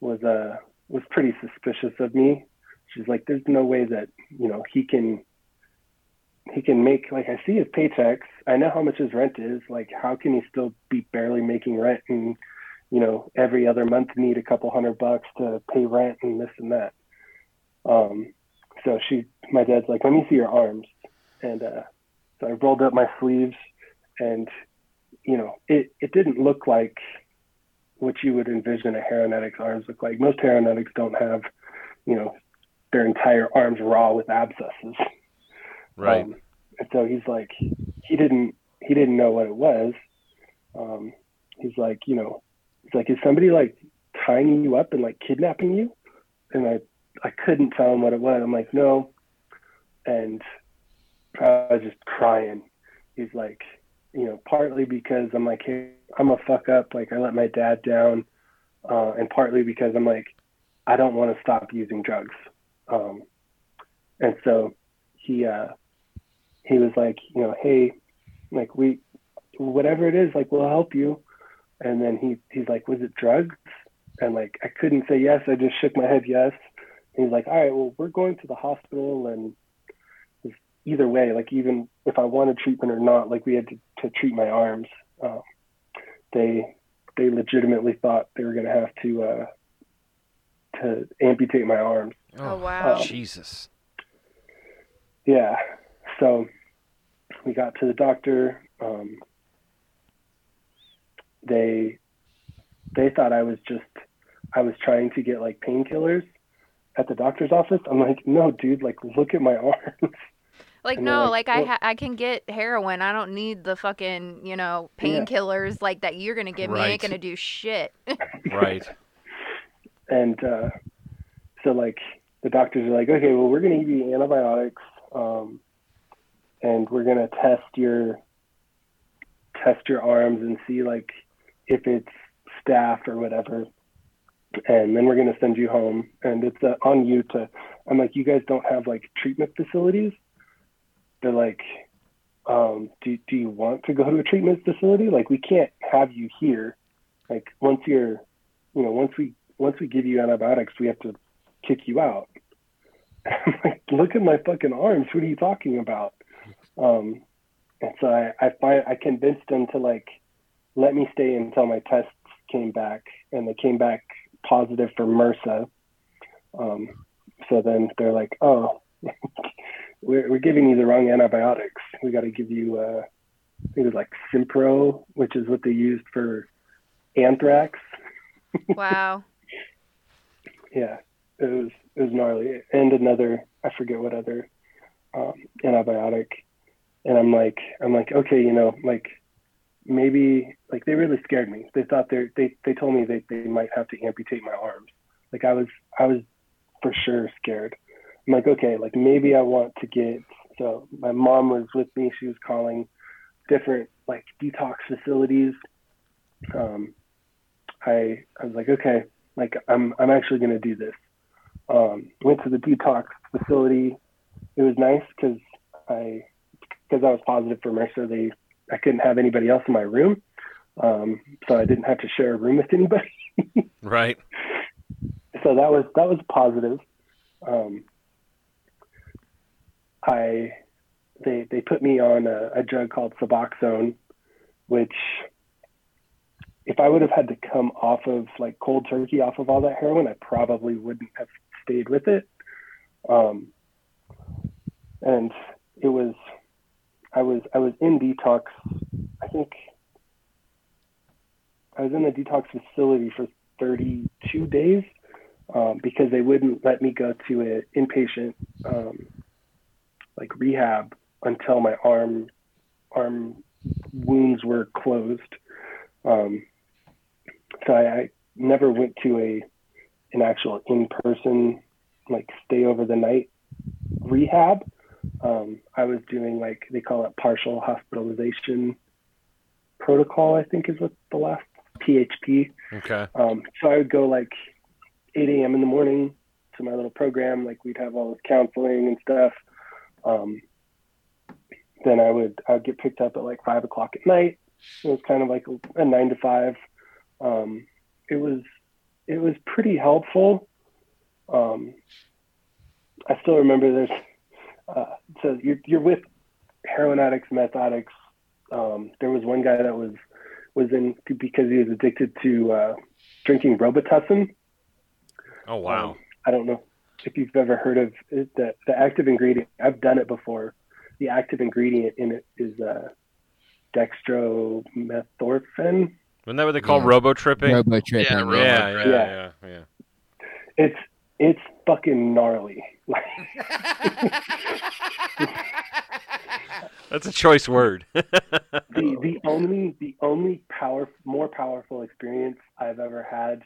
was, uh, was pretty suspicious of me. She's like, there's no way that, you know, he can, he can make like I see his paychecks. I know how much his rent is. Like, how can he still be barely making rent and you know every other month need a couple hundred bucks to pay rent and this and that? Um, so she, my dad's like, let me see your arms, and uh, so I rolled up my sleeves, and you know it it didn't look like what you would envision a heroin addict's arms look like. Most heroin addicts don't have, you know, their entire arms raw with abscesses. Right. Um, and so he's like, he didn't, he didn't know what it was. Um, he's like, you know, he's like, is somebody like tying you up and like kidnapping you? And I, I couldn't tell him what it was. I'm like, no. And I was just crying. He's like, you know, partly because I'm like, hey, I'm a fuck up. Like I let my dad down. Uh, and partly because I'm like, I don't want to stop using drugs. Um, and so he, uh, he was like, you know, hey, like we, whatever it is, like we'll help you. And then he, he's like, was it drugs? And like, I couldn't say yes. I just shook my head yes. And he's like, all right, well, we're going to the hospital and either way, like even if I wanted treatment or not, like we had to, to treat my arms. Um, they, they legitimately thought they were going to have to, uh, to amputate my arms. Oh, wow. um, Jesus. yeah so we got to the doctor um, they they thought i was just i was trying to get like painkillers at the doctor's office i'm like no dude like look at my arms Like And no, like, like, I "Well- ha- I can get heroin. I don't need the fucking you know Yeah. painkillers like that you're gonna give me. Right. Ain't gonna do shit. Right. and uh, so like the doctors are like, okay, well, we're going to give you antibiotics, um, and we're going to test your test your arms and see like if it's staph or whatever, and then we're going to send you home, and it's uh, on you to. I'm like, you guys don't have like treatment facilities. They're like, um, do do you want to go to a treatment facility? Like, we can't have you here. Like, once you're you know, once we once we give you antibiotics, we have to kick you out. Like, look at my fucking arms. What are you talking about? Um, and so I, I find I convinced them to like let me stay until my tests came back, and they came back positive for MRSA. Um, so then they're like, oh, we're we're giving you the wrong antibiotics. We got to give you uh, I think it was like Cipro, which is what they used for anthrax wow. yeah, it was it was gnarly. And another, I forget what other um, antibiotic. And I'm like, I'm like, okay, you know, like maybe like they really scared me. They thought they they they told me they they might have to amputate my arms. Like I was I was for sure scared. I'm like, okay, like maybe I want to get. So my mom was with me. She was calling different like detox facilities. Um, I I was like, okay, like I'm I'm actually going to do this. Um, went to the detox facility. It was nice because I because I was positive for MRSA. They I couldn't have anybody else in my room, um, so I didn't have to share a room with anybody. Right. so that was that was positive. Um, I they they put me on a, a drug called Suboxone, which if I would have had to come off of like cold turkey off of all that heroin, I probably wouldn't have stayed with it. Um, and it was I was I was in detox. I think I was in the detox facility for 32 days um, because they wouldn't let me go to an inpatient um, like rehab until my arm arm wounds were closed. Um, so I, I never went to a an actual in person like stay over the night rehab. Um, I was doing like they call it partial hospitalization protocol. I think is what the last PHP. Okay. Um, so I would go like 8 a.m. in the morning to my little program. Like we'd have all this counseling and stuff. Um, then I would I would get picked up at like five o'clock at night. It was kind of like a, a nine to five. Um, it was it was pretty helpful. Um, I still remember there's uh, so you're you're with heroin addicts, meth addicts. Um, there was one guy that was was in because he was addicted to uh, drinking Robitussin. Oh wow. Um, I don't know if you've ever heard of it, the the active ingredient. I've done it before. The active ingredient in it is uh, dextromethorphan. Isn't that what they call Yeah. robo tripping? Robo tripping. Yeah, yeah, robo- yeah, yeah, Yeah. yeah, yeah. It's it's fucking gnarly. Like That's a choice word. the the only the only power more powerful experience I've ever had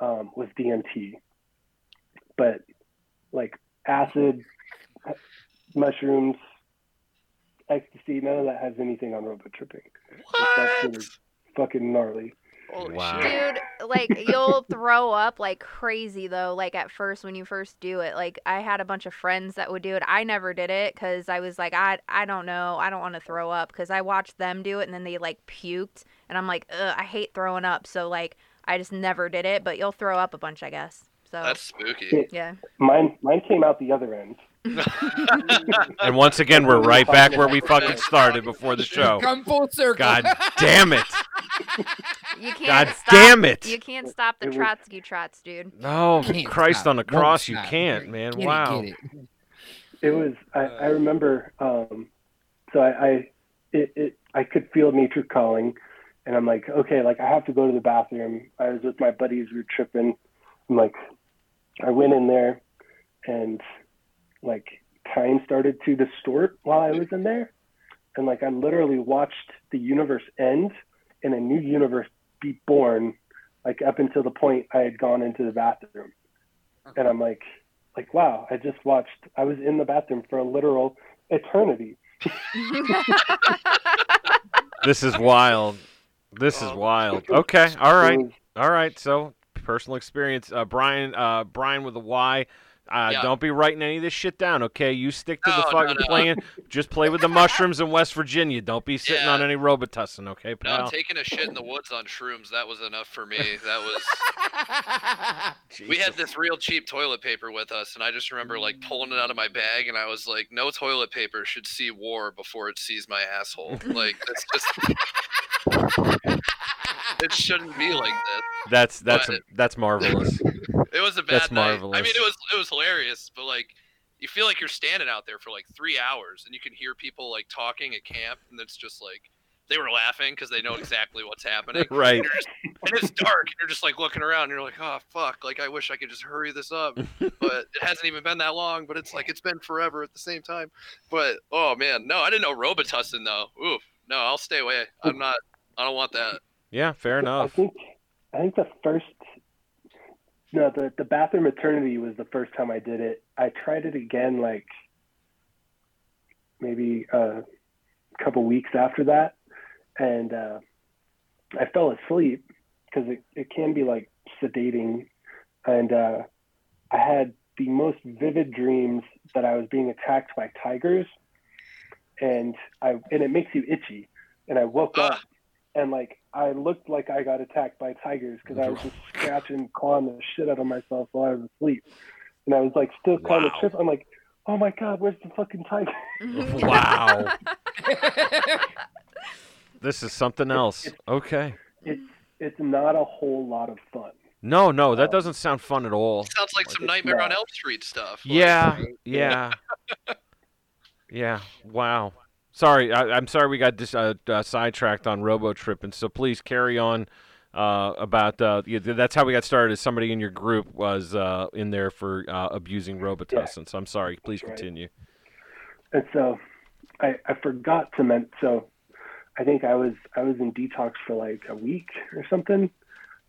um, was DMT, but like acid, mushrooms, ecstasy, none of that has anything on robo tripping. What? really fucking gnarly. Holy Wow. shit. Dude, like you'll throw up like crazy though. Like at first when you first do it, like I had a bunch of friends that would do it. I never did it because I was like, I I don't know, I don't want to throw up because I watched them do it and then they like puked and I'm like, Ugh, I hate throwing up. So like I just never did it. But you'll throw up a bunch, I guess. So That's spooky. yeah. Mine mine came out the other end. And once again, we're right back where we fucking started before the show. Come full circle. God damn it! You can't God stop, damn it! You can't stop the It was- Trotsky trots, dude. No, Can't Christ stop, on the cross, you can't, man. Get wow. get it. It was I, I remember um so I, I it, it I could feel nature calling and I'm like, okay, like I have to go to the bathroom. I was with my buddies, we were tripping. I'm like I went in there and like time started to distort while I was in there, and like I literally watched the universe end and a new universe be born, like up until the point I had gone into the bathroom, and I'm like, like wow, I just watched. I was in the bathroom for a literal eternity. This is wild. This is Oh. wild. Okay, all It right, was- all right. So personal experience. Uh, Brian, uh, Brian with a Y. Uh, Yeah. Don't be writing any of this shit down, okay? You stick to the No, no, fucking no. playing. Just play with the mushrooms in West Virginia. Don't be sitting Yeah. on any Robitussin, okay, No, pal? taking a shit in the woods on shrooms, that was enough for me. That was we had this real cheap toilet paper with us and I just remember like pulling it out of my bag and I was like, no toilet paper should see war before it sees my asshole. Like that's just it shouldn't be like this. That's that's But- that's marvelous. It was a bad That's night. I mean, it was it was hilarious, but like, you feel like you're standing out there for like three hours, and you can hear people like talking at camp, and it's just like they were laughing because they know exactly what's happening. right. And, just- and it's dark, and you're just like looking around, and you're like, oh fuck, like I wish I could just hurry this up, but it hasn't even been that long. But it's like it's been forever at the same time. But oh man, no, I didn't know Robitussin though. Oof, no, I'll stay away. I'm not. I don't want that. Yeah, fair enough. I enough. think I think the first no the the bathroom eternity was the first time I did it. I tried it again like maybe a couple weeks after that, and uh, I fell asleep because it it can be like sedating, and uh, I had the most vivid dreams that I was being attacked by tigers, and I and it makes you itchy, and I woke up and like I looked like I got attacked by tigers because I was just scratching, clawing the shit out of myself while I was asleep, and I was like still kind of Wow. tripping. I'm like, oh my god, where's the fucking tiger? Wow. This is something else. Okay. It's it's not a whole lot of fun. No, no, that Um, doesn't sound fun at all. Sounds like some It's Nightmare on. Elm Street stuff. Like, Yeah, yeah, yeah. Wow. Sorry, I, I'm sorry we got dis, uh, uh, sidetracked on Robo Tripping. So please carry on uh, about. Uh, yeah, that's how we got started. Is somebody in your group was uh, in there for uh, abusing Robitussin? So I'm sorry. Please right. continue. And so I, I forgot to mention. So I think I was I was in detox for like a week or something,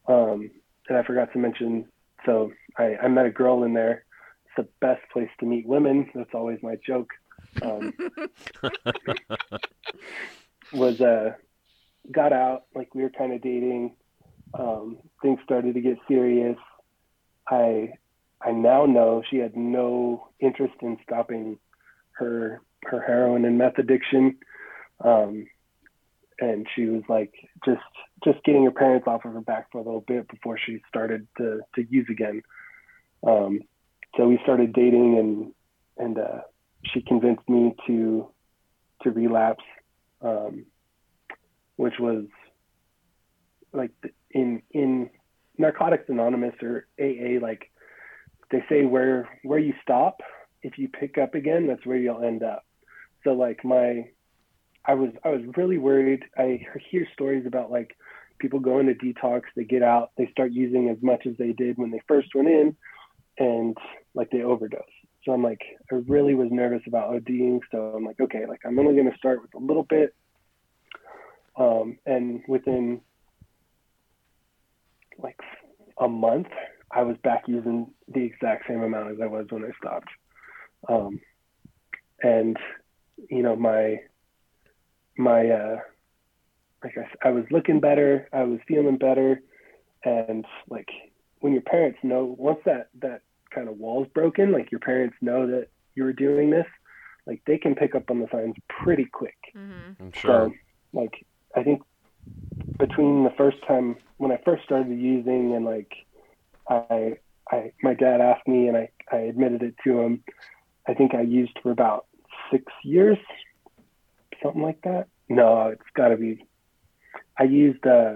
um, and I forgot to mention. So I, I met a girl in there. It's the best place to meet women. That's always my joke. Um, was uh, got out like we were kind of dating. Um, things started to get serious. I I now know she had no interest in stopping her her heroin and meth addiction um, and she was like just just getting her parents off of her back for a little bit before she started to to use again um, so we started dating and and uh, she convinced me to to relapse um, which was like in in narcotics anonymous or aa like they say where where you stop if you pick up again, that's where you'll end up. So like my, I was I was really worried. I hear stories about like people go into detox, they get out, they start using as much as they did when they first went in, and like they overdose. So I'm like, I really was nervous about ODing. So I'm like, okay, like I'm only going to start with a little bit. Um, and within like a month, I was back using the exact same amount as I was when I stopped. Um, and you know, my my uh, like I was looking better, I was feeling better, and like when your parents know once that that kind of wall's broken, like your parents know that you were doing this, like they can pick up on the signs pretty quick. Mm-hmm. I'm sure. So, like, I think between the first time when I first started using and like, I, I, my dad asked me and I, I admitted it to him. I think I used for about six years, something like that. No, it's got to be. I used. uh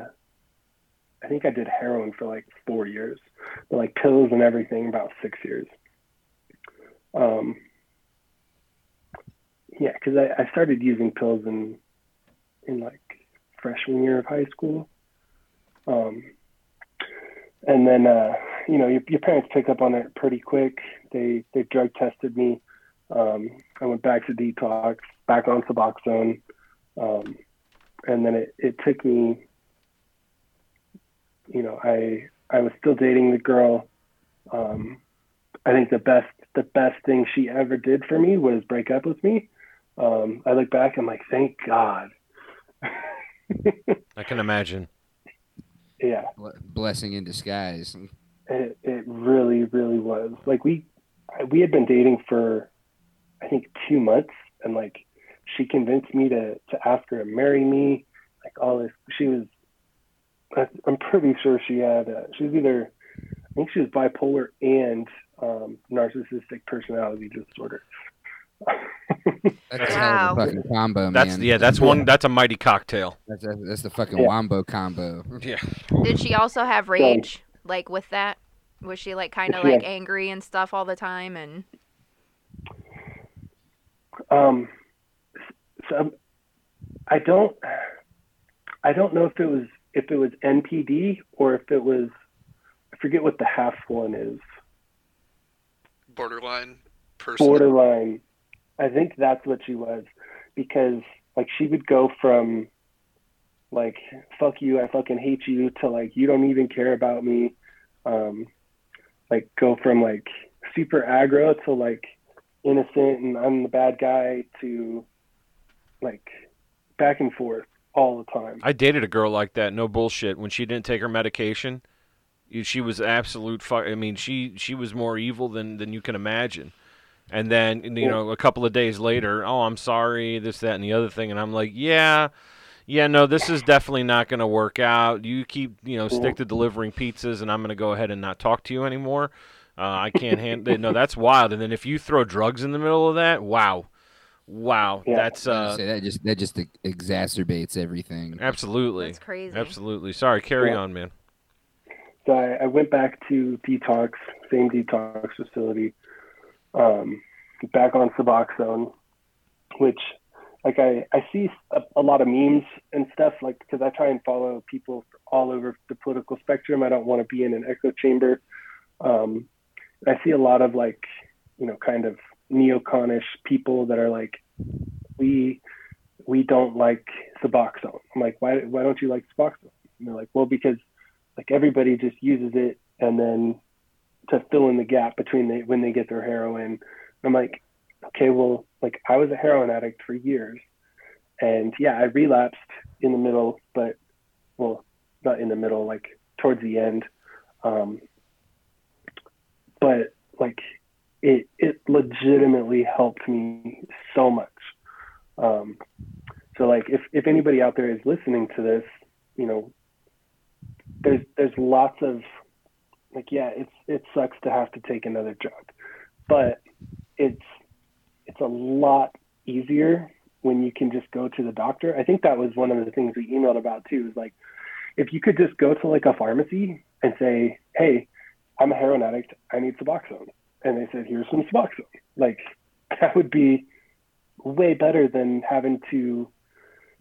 I think I did heroin for like four years, but like pills and everything about six years. Um, yeah, because I, I started using pills in in like freshman year of high school. Um, and then uh, you know your, your parents pick up on it pretty quick. They they drug tested me Um, I went back to detox, back on Suboxone, um, and then it, it took me. You know, I I was still dating the girl. Um, I think the best the best thing she ever did for me was break up with me. Um, I look back, and I'm like, thank God. I can imagine. yeah, Blessing in disguise. it, it really, really was. Like we, we had been dating for, I think two months, and like she convinced me to to ask her to marry me. Like all this, she was. I- I'm pretty sure she had. Uh, she was either, I think she was bipolar and um, narcissistic personality disorder. That's a a fucking combo, That's man. yeah. That's one. That's a mighty cocktail. That's, that's, that's the fucking Yeah. wombo combo. Yeah. Did she also have rage like with that? Was she like kind of like had- angry and stuff all the time and Um, so I don't, I don't know if it was if it was NPD or if it was, I forget what the half one is. Borderline person. Borderline. I think that's what she was, because like she would go from, like fuck you, I fucking hate you, to like you don't even care about me, um, like go from like super aggro to like innocent and I'm the bad guy to like back and forth all the time. I dated a girl like that. No bullshit. When she didn't take her medication, she was absolute. Fu- I mean, she she was more evil than than you can imagine. And then you Yeah. know, a couple of days later, oh, I'm sorry, this, that, and the other thing, and I'm like, yeah. Yeah, no, this is definitely not going to work out. You keep, you know, stick to delivering pizzas, and I'm going to go ahead and not talk to you anymore. Uh, I can't handle. No, that's wild. And then if you throw drugs in the middle of that, wow, wow, Yeah. that's I was gonna uh, say, that just that just exacerbates everything. absolutely, that's crazy. absolutely. Sorry, carry Yeah. on, man. So I, I went back to detox, same detox facility, um, back on Suboxone, which like I, I see a, a lot of memes and stuff like because I try and follow people all over the political spectrum. I don't want to be in an echo chamber. Um, I see a lot of like you know kind of neoconish people that are like we we don't like Suboxone. I'm like why why don't you like Suboxone? And they're like well because like everybody just uses it and then to fill in the gap between the, when they get their heroin. I'm like, okay, well, like I was a heroin addict for years, and yeah, I relapsed in the middle, but well, not in the middle, like towards the end. Um, but like it, it legitimately helped me so much. Um, so like if, if anybody out there is listening to this, you know, there's there's lots of like yeah, it's it sucks to have to take another drug, but it's it's a lot easier when you can just go to the doctor. I think that was one of the things we emailed about too. Is like if you could just go to like a pharmacy and say, hey, I'm a heroin addict, I need Suboxone, and they said here's some Suboxone. Like that would be way better than having to,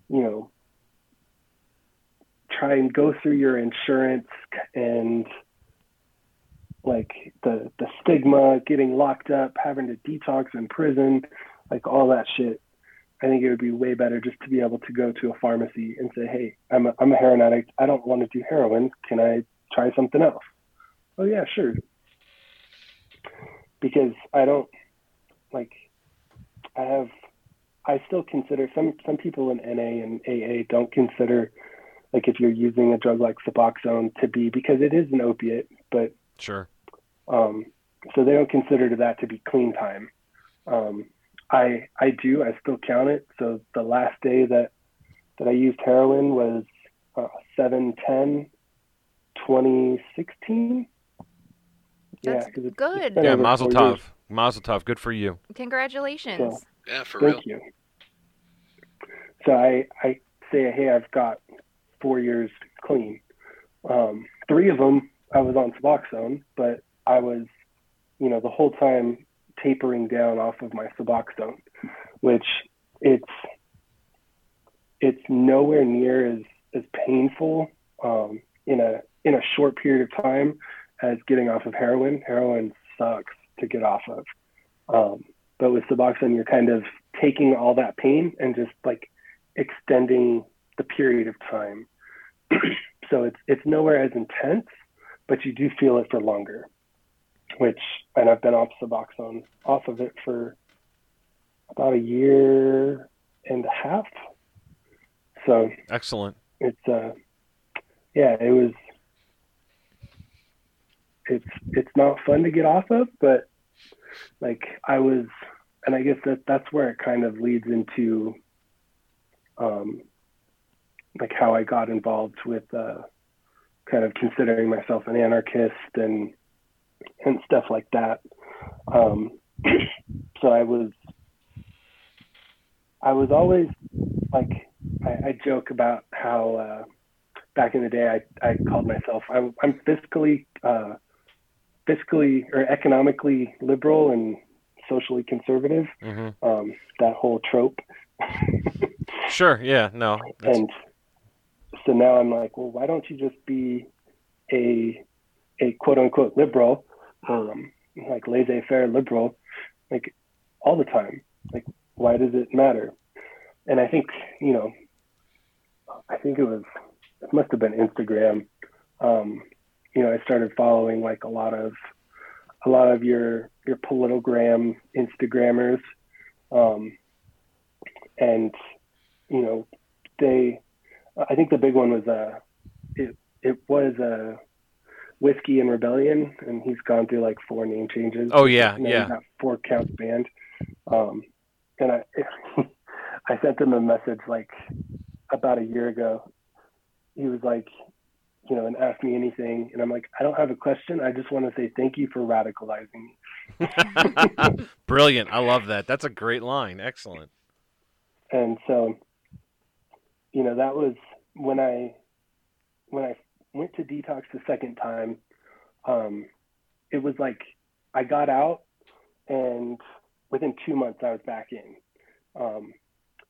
you know, try and go through your insurance and like the the stigma, getting locked up, having to detox in prison, like all that shit. I think it would be way better just to be able to go to a pharmacy and say, "Hey, I'm a, I'm a heroin addict. I don't want to do heroin. Can I try something else?" Oh yeah, sure. Because I don't like I have I still consider some some people in NA and AA don't consider like if you're using a drug like Suboxone to be because it is an opiate, but Sure. um, so they don't consider that to be clean time. Um, I I do. I still count it. So the last day that that I used heroin was uh, 7 2016. That's yeah, 'cause it's- good. it's Yeah, over Mazel. Tov. Mazel Tov. Good for you. Congratulations. Yeah, for Thank real. you. So I, I say, hey, I've got four years clean. Um, three of them I was on Suboxone, but I was, you know, the whole time tapering down off of my Suboxone, which it's it's nowhere near as as painful um, in a in a short period of time as getting off of heroin. Heroin sucks to get off of. Um, but with Suboxone, you're kind of taking all that pain and just like extending the period of time. so it's it's nowhere as intense, but you do feel it for longer. Which and I've been off Suboxone off of it for about a year and a half. So Excellent. it's uh yeah, it was it's it's not fun to get off of, but like I was and I guess that that's where it kind of leads into um like how I got involved with uh kind of considering myself an anarchist and and stuff like that. Um so I was I was always like I, I joke about how uh back in the day I, I called myself I'm I'm fiscally uh fiscally or economically liberal and socially conservative. hmm Um, that whole trope. Sure. Yeah. No. That's, and so now I'm like, well, why don't you just be a a quote unquote liberal, um, like laissez faire liberal, like all the time? Like, why does it matter? And I think you know, I think it was it must have been Instagram. Um, you know, I started following like a lot of a lot of your your politogram Instagrammers, um, and you know, they. I think the big one was uh, it it was uh, whiskey and rebellion, and he's gone through like four name changes. oh yeah. Yeah. four counts banned. Um, and I I sent him a message like about a year ago. He was like, you know, and ask me anything, and I'm like, I don't have a question. I just want to say thank you for radicalizing me. Brilliant. I love that. That's a great line. Excellent. and so you know that was when i when i went to detox the second time um it was like i got out and within two months i was back in um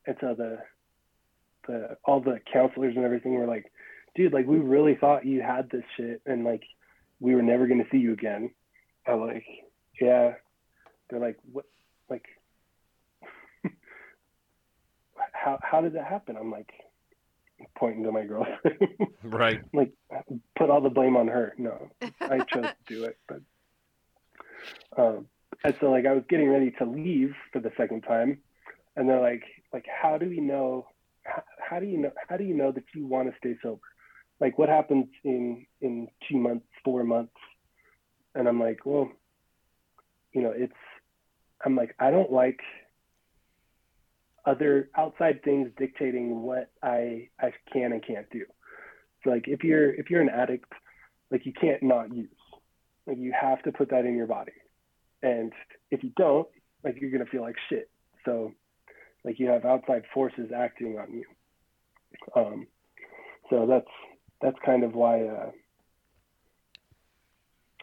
and so the the all the counselors and everything were like dude like we really thought you had this shit and like we were never going to see you again i'm like yeah they're like what like how how did that happen? I'm like pointing to my girlfriend. Right. like put all the blame on her. No, I chose to do it, but um, and so like I was getting ready to leave for the second time, and they're like like how do we know? How, how do you know? How do you know that you want to stay sober? Like what happens in in two months, four months? And I'm like, well, you know, it's. I'm like, I don't like other outside things dictating what I I can and can't do. So like if you're if you're an addict, like you can't not use. Like you have to put that in your body. And if you don't, like you're gonna feel like shit. So like you have outside forces acting on you. Um so that's that's kind of why uh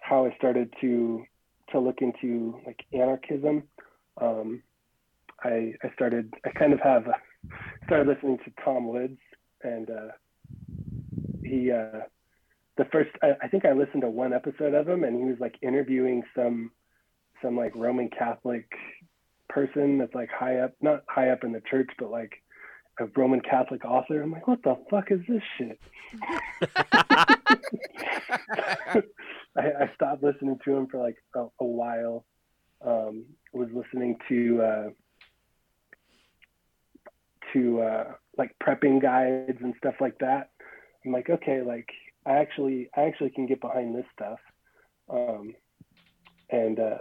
how I started to to look into like anarchism. Um I I started I kind of have started listening to Tom Woods and uh, he uh, the first I, I think I listened to one episode of him and he was like interviewing some some like Roman Catholic person that's like high up not high up in the church but like a Roman Catholic author. I'm like, what the fuck is this shit? I, I stopped listening to him for like a, a while. Um, was listening to uh, to uh, like prepping guides and stuff like that. I'm like, okay, like I actually I actually can get behind this stuff. Um, and uh,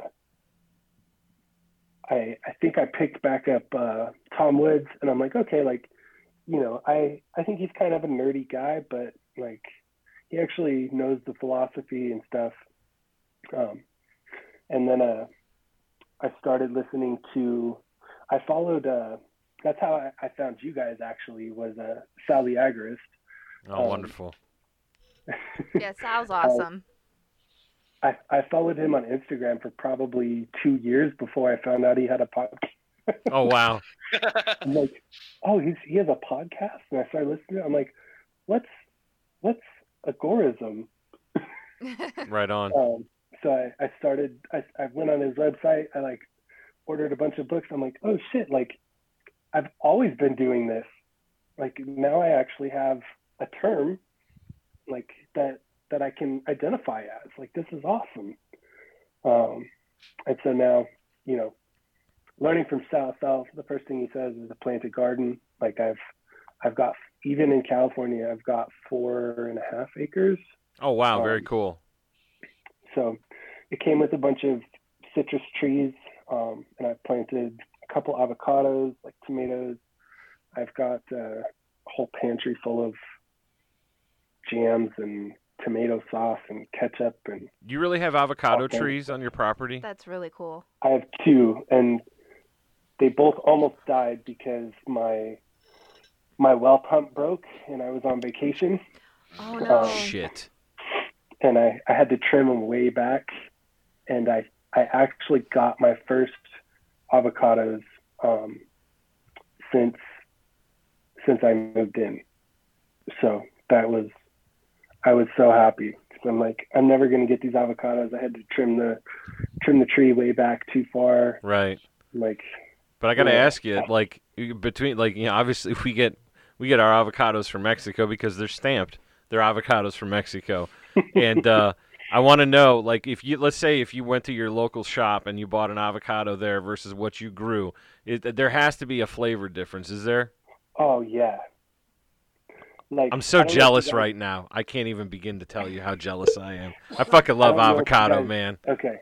I I think I picked back up uh, Tom Woods, and I'm like, okay, like you know, I I think he's kind of a nerdy guy, but like he actually knows the philosophy and stuff. Um, and then uh, I started listening to. I followed. Uh, that's how I, I found you guys. Actually, was uh, Sal the Agorist. Oh, Um, wonderful. Yeah, Sal's awesome. I, I followed him on Instagram for probably two years before I found out he had a podcast. Oh, wow. I'm like, oh, he's he has a podcast, and I started listening. to it. I'm like, what's what's agorism? Right on. Um, so I, I started. I, I went on his website. I like ordered a bunch of books. I'm like, oh shit, like I've always been doing this. Like now I actually have a term like that that I can identify as. Like this is awesome. Um, and so now, you know, learning from South Sal, the first thing he says is a planted garden. Like I've I've got even in California, I've got four and a half acres. Oh wow, very Um, cool. So it came with a bunch of citrus trees, um, and I planted a couple avocados, like tomatoes. I've got uh, a whole pantry full of jams and tomato sauce and ketchup, and You really have avocado trees on your property? That's really cool. I have two, and they both almost died because my my well pump broke, and I was on vacation, Oh no. Oh, Shit. and I, I had to trim them way back, and I I actually got my first avocados um, since since I moved in, so that was I was so happy. I'm like I'm never gonna get these avocados. I had to trim the trim the tree way back too far. Right. Like But I got to ask you, like between like you know, obviously we get we get our avocados from Mexico because they're stamped. They're avocados from Mexico, and uh, I want to know, like, if you let's say if you went to your local shop and you bought an avocado there versus what you grew, it, there has to be a flavor difference, is there? oh yeah. Like I'm so I don't know if you jealous guys- right now. I can't even begin to tell you how jealous I am. I fucking love I don't know if you avocado, guys- man. Okay.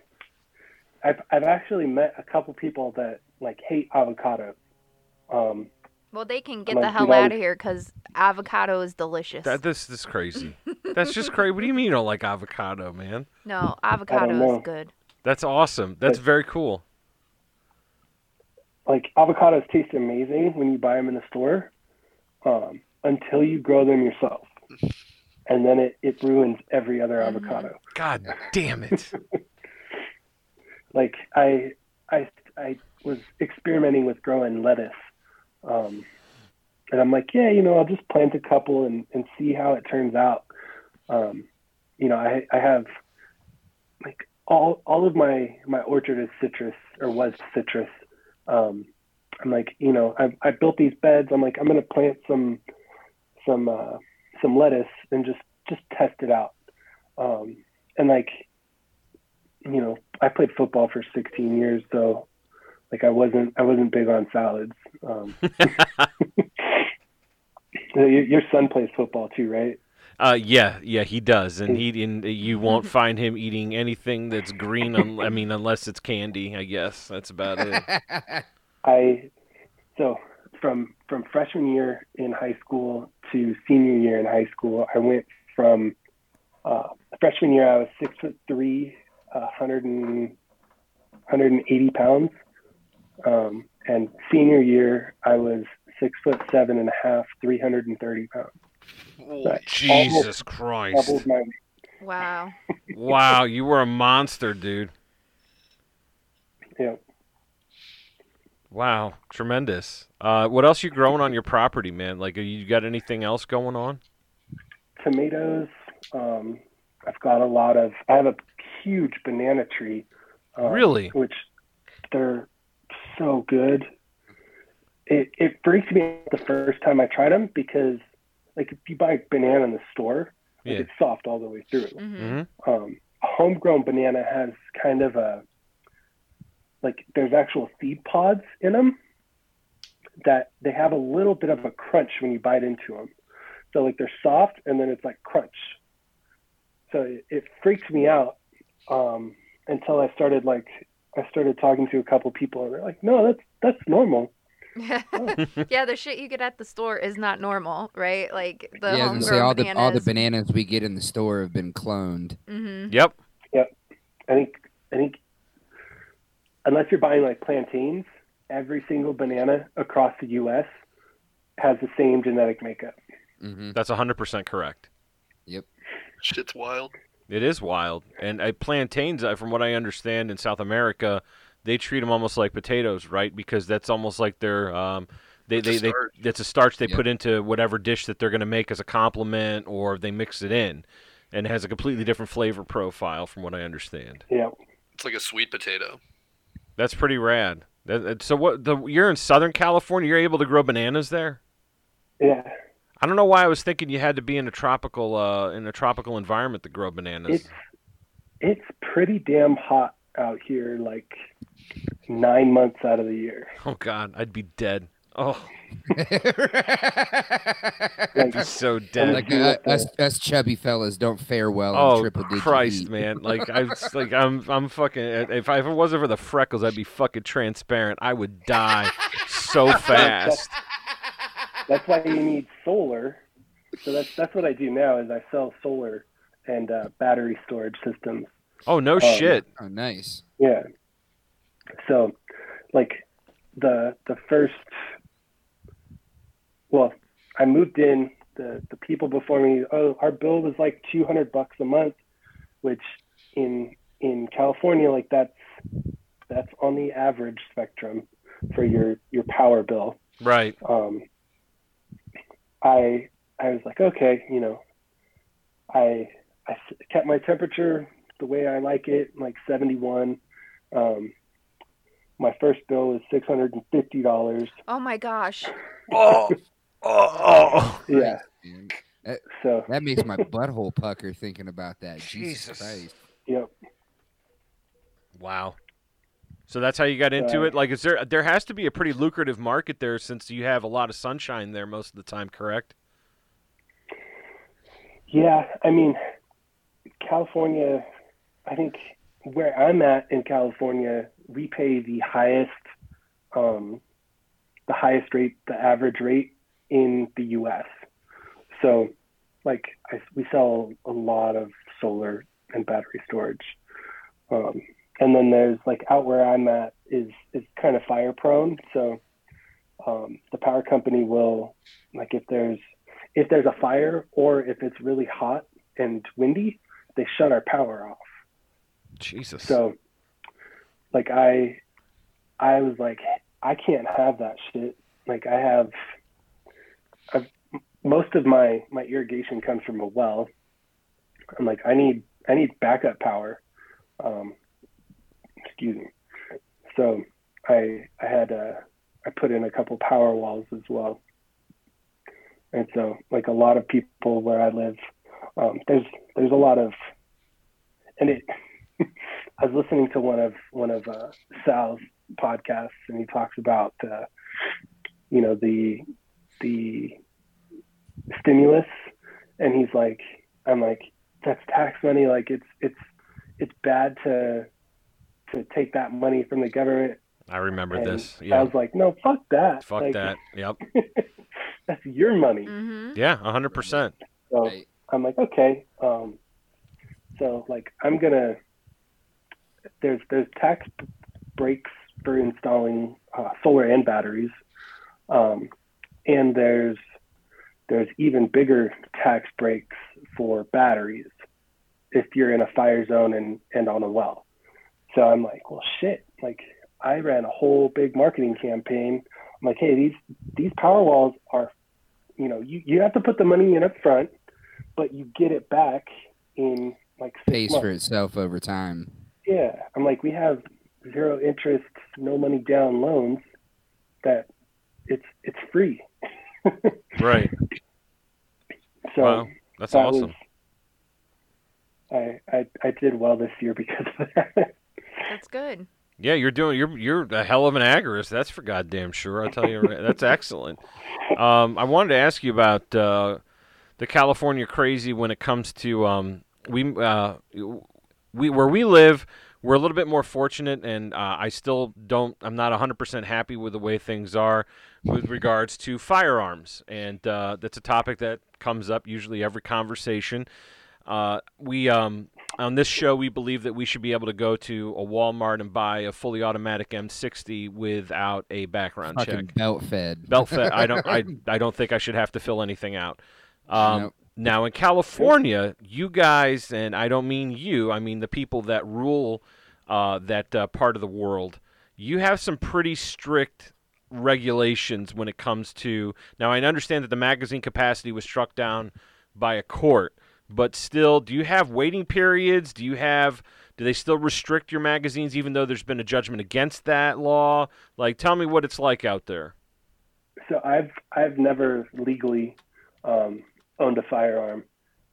I've I've actually met a couple people that like hate avocado. Um, Well, they can get Like, the hell dude, I out of here because avocado is delicious. That this this is crazy. That's just crazy. What do you mean you don't like avocado, man? no, avocado is good. That's awesome. That's But- very cool. like avocados taste amazing when you buy them in the store, um, until you grow them yourself, and then it, it ruins every other Mhm. avocado. God damn it. Like I I I was experimenting with growing lettuce, um, and I'm like, yeah, you know, I'll just plant a couple and and see how it turns out. Um, you know, I I have like all all of my my orchard is citrus or was citrus. Um, I'm like, you know, I I built these beds. I'm like, I'm gonna plant some some uh, some lettuce and just just test it out. Um, and like, you know, I played football for 16 years, so like I wasn't I wasn't big on salads. Um, your, your son plays football too, right? Uh, yeah, yeah, he does, and he and you won't find him eating anything that's green. Un- I mean, unless it's candy, I guess that's about it. I so from from freshman year in high school to senior year in high school, I went from uh, freshman year I was six foot three, uh, 100 and, 180 pounds, um, and senior year I was six foot seven and a half, 330 pounds. Holy Jesus Christ! Doubled my Wow. Wow, you were a monster, dude. you know, Wow, tremendous. Uh, what else you growing on your property, man? Like, you got anything else going on? tomatoes. Um, I've got a lot of. I have a huge banana tree. um, Really? Which they're so good. It it freaks me out the first time I tried them because, like, if you buy a banana in the store, like, Yeah. it's soft all the way through. hmm hmm Um, a homegrown banana has kind of a like there's actual seed pods in them that they have a little bit of a crunch when you bite into them. So like they're soft and then it's like crunch. So it, it freaked me out um, until I started like I started talking to a couple people and they're like, no, that's that's normal. yeah, the shit you get at the store is not normal, right? Like the yeah, I say homegrown all the all the bananas. bananas we get in the store have been cloned. hmm Yep. I think I think unless you're buying like plantains, every single banana across the U.S. has the same genetic makeup. hmm That's 100% correct. Yep. Shit's wild. It is wild. And uh, plantains, uh, from what I understand in South America, they treat them almost like potatoes, right? Because that's almost like their um, they, It's a they, they starch. that's a starch they Yep. put into whatever dish that they're going to make as a compliment, or they mix it in, and it has a completely different flavor profile, from what I understand. Yeah, It's like a sweet potato. That's pretty rad. That- that- So what? The you're in Southern California. You're able to grow bananas there. Yeah, I don't know why I was thinking you had to be in a tropical uh, in a tropical environment to grow bananas. it's it's pretty damn hot out here. Like nine months out of the year. Oh God, I'd be dead. Oh, Like, I'd be so dead. like Yeah. uh, us, us chubby fellas don't fare well in Oh triple digit Christ, heat. man! Like I, was- like I'm, I'm fucking. If I, if it wasn't for the freckles, I'd be fucking transparent. I would die so fast. That's why you need solar. So that's that's what I do now is I sell solar and uh, battery storage systems. Oh no shit! Oh, nice. Yeah. So, like the the first, well, I moved in. The the people before me, oh, our bill was like two hundred bucks a month, which in in California, like that's that's on the average spectrum for your your power bill. Right. Um, I I was like, okay, you know, I I kept my temperature the way I like it, like 71. Um, my first bill was six hundred and fifty dollars. Oh my gosh. Oh, oh, oh. Yeah. Man. So That makes my butthole pucker thinking about that. Jesus, Jesus. Christ. yep. Wow. So that's how you got into it. Like, is there? There has to be a pretty lucrative market there since you have a lot of sunshine there most of the time. Correct? Yeah, I mean, California. I think where I'm at in California, we pay the highest, um, the highest rate, the average rate in the U.S. So, like, I, we sell a lot of solar and battery storage. Um, and then there's like out where I'm at is is kind of fire prone. So, um, the power company will like if there's if there's a fire or if it's really hot and windy, they shut our power off. Jesus. So, like I, I was like, I can't have that shit. Like I have, I've, most of my my irrigation comes from a well. I'm like, I need I need backup power. Um, excuse me. So I I had uh, I put in a couple power walls as well. And so, like a lot of people where I live, um, there's there's a lot of, and it. I was listening to one of one of uh, Sal's podcasts, and he talks about, uh, you know, the the stimulus, and he's like, I'm like, that's tax money. Like it's it's it's bad to to take that money from the government. I remember And this. I was like, no, fuck that. Fuck Like, that. Yep. that's your money. Mm-hmm. Yeah. hundred percent. So Right. I'm like, okay. Um, so like, I'm gonna. There's there's tax breaks for installing uh, solar and batteries, um, and there's there's even bigger tax breaks for batteries if you're in a fire zone and and on a well. So I'm like, well, shit. Like, I ran a whole big marketing campaign. I'm like, hey, these these power walls are, you know, you, you have to put the money in up front, but you get it back in like six Pays months. for itself over time. Yeah, I'm like, we have zero interest, no money down loans. That it's it's free. Right. So wow. That's that awesome. was. I, I I did well this year because of that. That's good. Yeah, you're doing. You're you're a hell of an agorist. That's for goddamn sure. I tell you, that's excellent. Um, I wanted to ask you about uh, the California crazy when it comes to um, we uh, we where we live. We're a little bit more fortunate, and uh, I still don't. I'm not 100% happy with the way things are with regards to firearms, and uh, that's a topic that comes up usually every conversation. Uh, we um, on this show we believe that we should be able to go to a Walmart and buy a fully automatic M60 without a background Fucking check. belt fed. Belt fed. I don't. I, I don't think I should have to fill anything out. Um, Nope. Now in California, you guys, and I don't mean you. I mean the people that rule uh, that uh, part of the world. You have some pretty strict regulations when it comes to. Now I understand that the magazine capacity was struck down by a court, but still, do you have waiting periods? Do you have Do they still restrict your magazines even though there's been a judgment against that law? Like, tell me what it's like out there. So I've I've never legally um, owned a firearm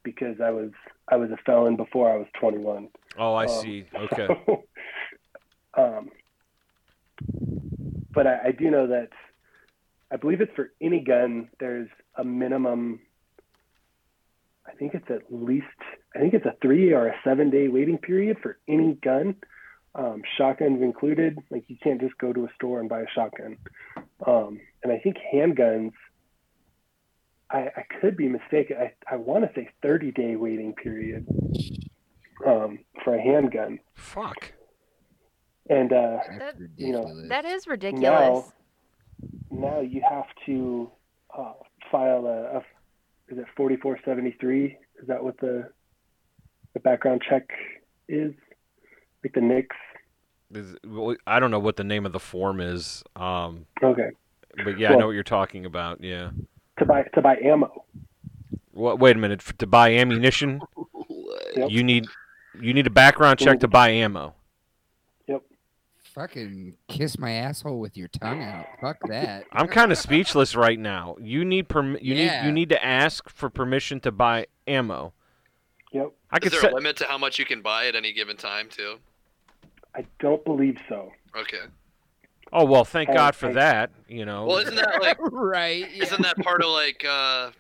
because I was I was a felon before I was 21. Oh, I Um, see. Okay. so, um, but I, I do know that I believe it's for any gun. There's a minimum. I think it's at least. I think it's a three or a seven day waiting period for any gun, um, shotguns included. Like you can't just go to a store and buy a shotgun. Um, and I think handguns. I, I could be mistaken. I, I want to say 30 day waiting period um, for a handgun. Fuck. And uh, That's That- you know, ridiculous. That is ridiculous. now you have to uh, file a, a is it 4473 is that what the the background check is like the NICS Is- well, I don't know what the name of the form is. Um, okay but yeah, I know what you're talking about. Yeah. to buy to buy ammo What? Wait a minute. To buy ammunition, Yep. you need you need a background check to buy ammo. Fucking kiss my asshole with your tongue out. Fuck that. I'm kind of speechless right now. You need perm- You need Yeah. you need to ask for permission to buy ammo. yep I Is could there set. a limit to how much you can buy at any given time too? I don't believe so Okay. Oh well, thank I- God for I- that. You know. Well, isn't that like right. yeah. isn't that part of like uh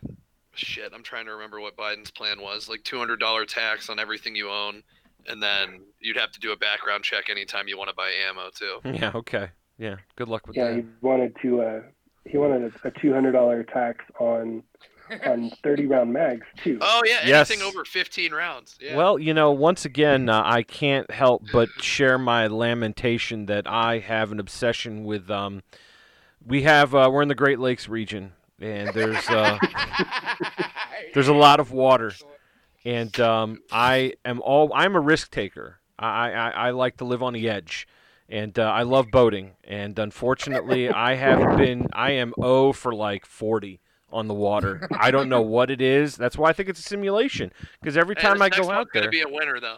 shit, I'm trying to remember what Biden's plan was. Like $200 tax on everything you own and then you'd have to do a background check anytime you want to buy ammo too. yeah. Okay. Yeah. Good luck with yeah that. Yeah, he wanted to uh he wanted a, a $200 tax on on 30 round mags too Oh yeah, Yes. anything over 15 rounds. Yeah. Well, you know, once again, uh, I can't help but share my lamentation that I have an obsession with. Um, we have uh, we're in the Great Lakes region, and there's uh, there's a lot of water, and um, I am all I'm a risk taker. I, I, I like to live on the edge, and uh, I love boating. And unfortunately, I have been I am O for like forty on the water. I don't know what it is. That's why I think it's a simulation. Because every time this I go out there, gonna be a winner though.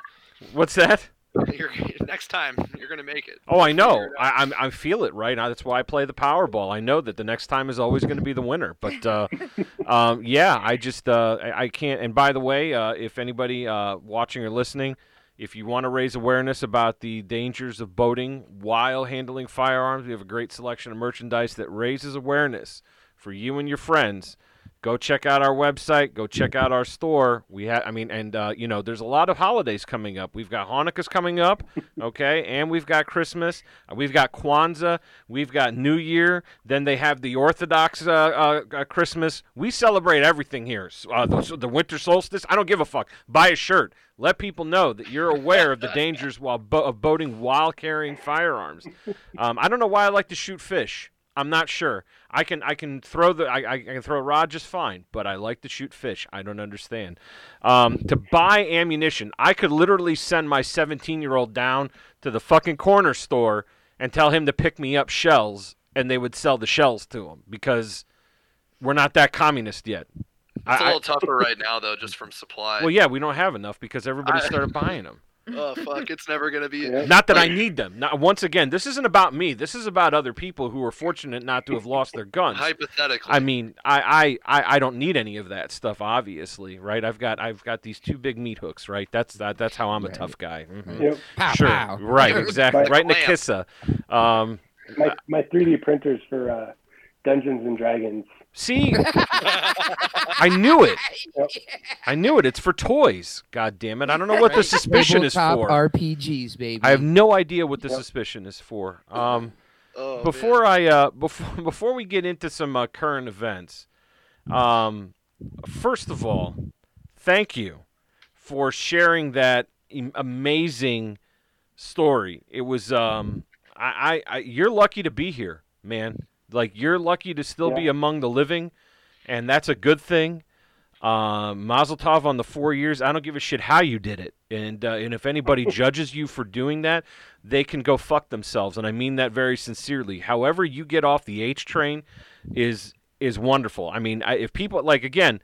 what's that? You're, next time you're gonna make it. Oh, I know. Figure it out. I, I'm, I feel it, right? Now. That's why I play the Powerball. I know that the next time is always going to be the winner. But uh, um, yeah, I just uh, I, I can't. And by the way, uh, if anybody uh, watching or listening, if you want to raise awareness about the dangers of boating while handling firearms, we have a great selection of merchandise that raises awareness for you and your friends. Go check out our website. Go check out our store. We have, I mean, and uh, you know, there's a lot of holidays coming up. We've got Hanukkah's coming up, okay, and we've got Christmas. We've got Kwanzaa. We've got New Year. Then they have the Orthodox uh, uh, uh, Christmas. We celebrate everything here. Uh, the, the winter solstice. I don't give a fuck. Buy a shirt. Let people know that you're aware of the dangers while bo- of boating while carrying firearms. Um, I don't know why I like to shoot fish. I'm not sure. I can I can throw the I, I I can throw a rod just fine, but I like to shoot fish. I don't understand. Um, to buy ammunition, I could literally send my 17 year old down to the fucking corner store and tell him to pick me up shells, and they would sell the shells to him because we're not that communist yet. It's I- a I- little tougher right now though, just from supply. well, yeah, we don't have enough because everybody I- started buying them. Oh fuck, it's never gonna be. Yeah. Not that I need them. Not, once again, this isn't about me. This is about other people who are fortunate not to have lost their guns. Hypothetically. I mean, I, I, I, I don't need any of that stuff, obviously, right? I've got I've got these two big meat hooks, right? That's that, that's how I'm a Right. tough guy. Mhm. Yep. Pow, Sure, pow. right, exactly, Like right in the lamp. kissa. Um, my my 3D printers for uh, Dungeons and Dragons see, I knew it. Yep. I knew it. It's for toys. God damn it! I don't know what the suspicion is Tabletop for. RPGs, baby. I have no idea what the Yep. suspicion is for. Um, oh, before I uh, before before we get into some uh, current events, um, first of all, thank you for sharing that amazing story. It was um, I, I, I you're lucky to be here, man. Like you're lucky to still be among the living, and that's a good thing. Um, Mazel Tov on the four years. I don't give a shit how you did it, and uh, and if anybody judges you for doing that, they can go fuck themselves, and I mean that very sincerely. However, you get off the H train is is wonderful. I mean, I, if people like again,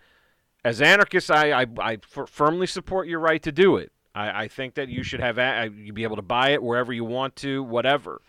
as anarchists, I I, I f- firmly support your right to do it. I, I think that you should have a, you be able to buy it wherever you want to, whatever.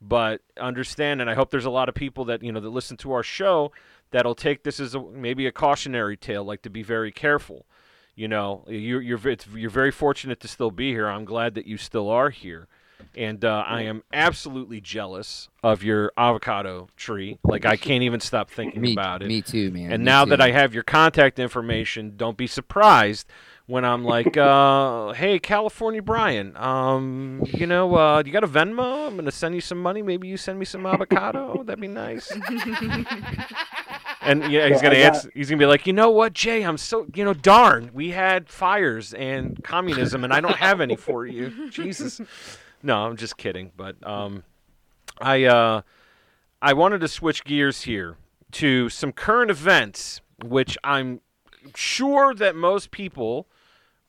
But understand, and I hope there's a lot of people that you know that listen to our show that'll take this as a, maybe a cautionary tale, like to be very careful. You know, you're you're it's, you're very fortunate to still be here. I'm glad that you still are here, and uh, I am absolutely jealous of your avocado tree. Like I can't even stop thinking Me, about it. me too, man. And me now too. that I have your contact information, don't be surprised when I'm like, uh, "Hey, California Brian, um, you know, uh, you got a Venmo? I'm gonna send you some money. Maybe you send me some avocado. That'd be nice." and yeah, he's So gonna got- answer. He's gonna be like, "You know what, Jay? I'm so, you know, darn, we had fires and communism, and I don't have any for you. Jesus." No, I'm just kidding. But um, I uh, I wanted to switch gears here to some current events, which I'm sure that most people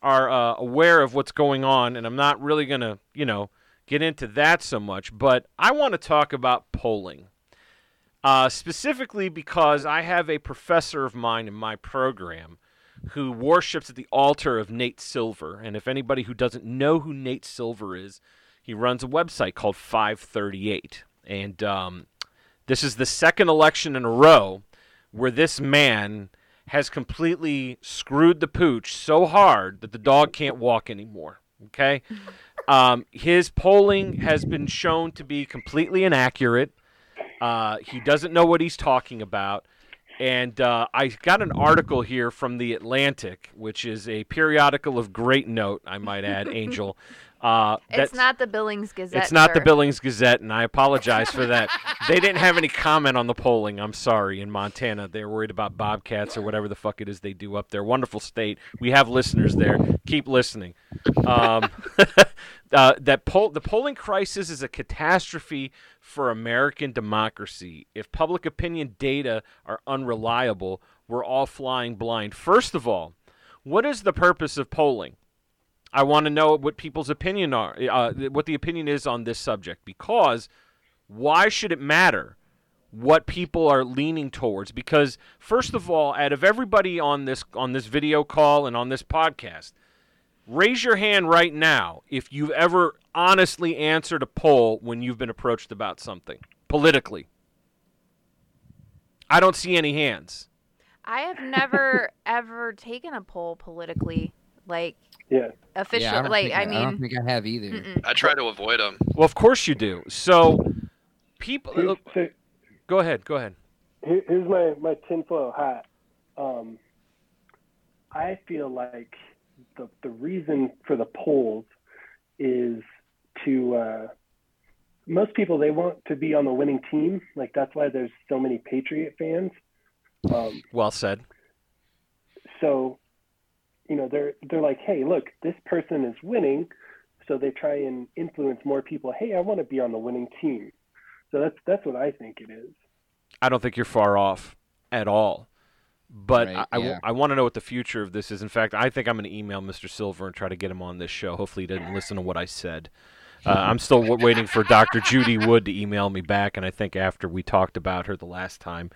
are uh, aware of what's going on, and I'm not really going to, you know, get into that so much. But I want to talk about polling. Uh, specifically because I have a professor of mine in my program who worships at the altar of Nate Silver. And if anybody who doesn't know who Nate Silver is, he runs a website called 538. And um, this is the second election in a row where this man has completely screwed the pooch so hard that the dog can't walk anymore. Okay? Um, his polling has been shown to be completely inaccurate. Uh, he doesn't know what he's talking about. And uh, I got an article here from The Atlantic, which is a periodical of great note, I might add, Angel. Uh, It's not the Billings Gazette. it's not the. Billings Gazette, and I apologize for that. they didn't have any comment on the polling. I'm sorry. In Montana, they're worried about bobcats or whatever the fuck it is they do up there. Wonderful state. We have listeners there. Keep listening. Um, uh, that poll, the polling crisis is a catastrophe for American democracy. If public opinion data are unreliable, we're all flying blind. First of all, what is the purpose of polling? I want to know what people's opinion are, uh, what the opinion is on this subject. Because why should it matter what people are leaning towards? Because first of all, out of everybody on this on this video call and on this podcast, raise your hand right now if you've ever honestly answered a poll when you've been approached about something politically. I don't see any hands. I have never ever taken a poll politically, like Yeah. official. yeah, I don't like I I, mean, don't think I have either. mm-mm. I try to avoid them. Well, of course you do. So, people, Here's, so go ahead, go ahead. here's my my tinfoil hat. Um, I feel like the the reason for the polls is to uh, most people they want to be on the winning team. Like that's why there's so many Patriot fans. Um, Well said. so you know they're they're like, hey, look, this person is winning, so they try and influence more people. Hey, I want to be on the winning team. So that's that's what I think it is. I don't think you're far off at all. But Right, I, I, yeah. want to know what the future of this is. In fact, I think I'm going to email Mr. Silver and try to get him on this show. Hopefully, he didn't listen to what I said. Uh, I'm still w- waiting for Dr. Judy Wood to email me back, and I think after we talked about her the last time,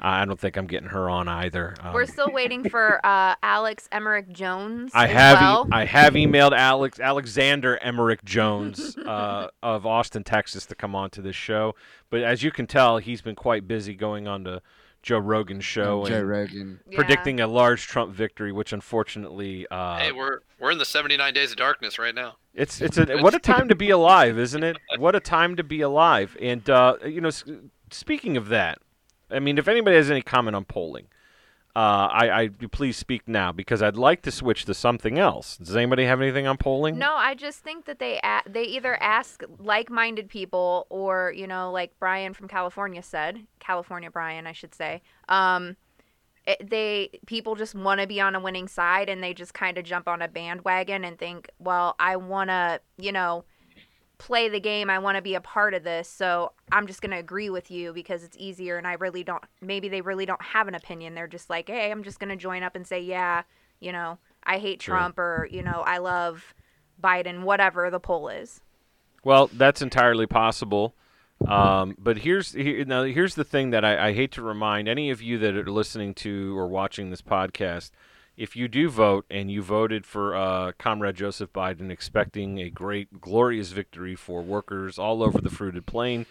I don't think I'm getting her on either. Um, we're still waiting for uh, Alex Emerich Jones. I as have e- well. I have emailed Alex Alexander Emerich Jones uh, of Austin, Texas, to come on to this show. But as you can tell, he's been quite busy going on to Joe Rogan show Joe and Rogan. Yeah. predicting a large Trump victory, which unfortunately, uh, hey, we're we're in the 79 days of darkness right now. it's it's a what a time to be alive, isn't it? What a time to be alive. And uh, you know, speaking of that, I mean, if anybody has any comment on polling, uh, I, I please speak now because I'd like to switch to something else. Does anybody have anything on polling? No, I just think that they a- they either ask like-minded people or you know, like Brian from California said, California Brian, I should say. Um, it, they people just want to be on a winning side and they just kind of jump on a bandwagon and think, well, I want to, you know, play the game. I want to be a part of this, so I'm just gonna agree with you because it's easier. And I really don't. Maybe they really don't have an opinion. They're just like, hey, I'm just gonna join up and say, yeah, you know, I hate Sure. Trump or you know, I love Biden, whatever the poll is. Well, that's entirely possible. Um, but here's here, now here's the thing that I, I hate to remind any of you that are listening to or watching this podcast. If you do vote and you voted for uh, Comrade Joseph Biden, expecting a great, glorious victory for workers all over the fruited plain,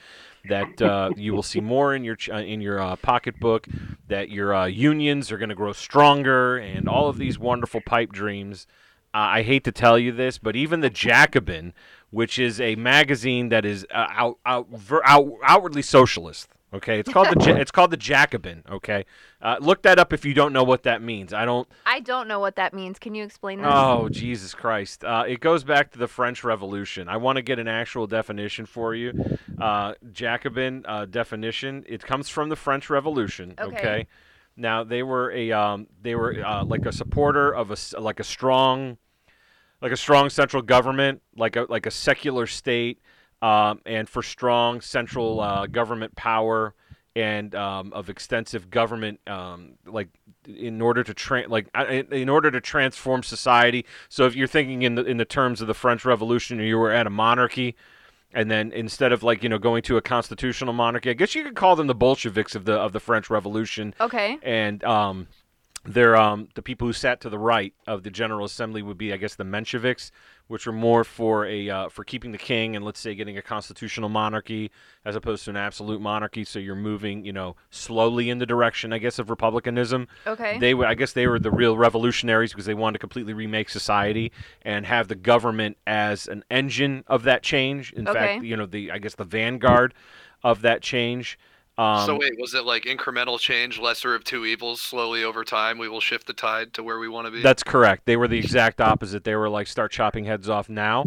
that uh, you will see more in your ch- uh, in your uh, pocketbook, that your uh, unions are going to grow stronger, and all of these wonderful pipe dreams. I hate to tell you this, but even the Jacobin, which is a magazine that is uh, out, out, out outwardly socialist. Okay, it's called the Ja- it's called the Jacobin. Okay, uh, look that up if you don't know what that means. I don't. I don't know what that means. Can you explain that? Oh Jesus Christ! Uh, it goes back to the French Revolution. I want to get an actual definition for you. Uh, Jacobin uh, definition. It comes from the French Revolution. Okay. Now they were a um, they were uh, like a supporter of a like a strong like a strong central government, like a like a secular state, um, and for strong central uh, government power and um, of extensive government, um, like in order to tra- like uh, in in order to transform society. So if you're thinking in the in the terms of the French Revolution, you were at a monarchy. And then instead of like you know going to a constitutional monarchy, I guess you could call them the Bolsheviks of the of the French Revolution Okay. and um, they're um, the people who sat to the right of the General Assembly would be, I guess, the Mensheviks, which were more for a uh, for keeping the king and let's say getting a constitutional monarchy as opposed to an absolute monarchy. So you're moving, you know, slowly in the direction, I guess, of republicanism. Okay. They, were, I guess, they were the real revolutionaries because they wanted to completely remake society and have the government as an engine of that change. In fact, you know, the I guess the vanguard of that change. Um, so wait, was it like incremental change, lesser of two evils? Slowly over time, we will shift the tide to where we want to be. That's correct. They were the exact opposite. They were like start chopping heads off now.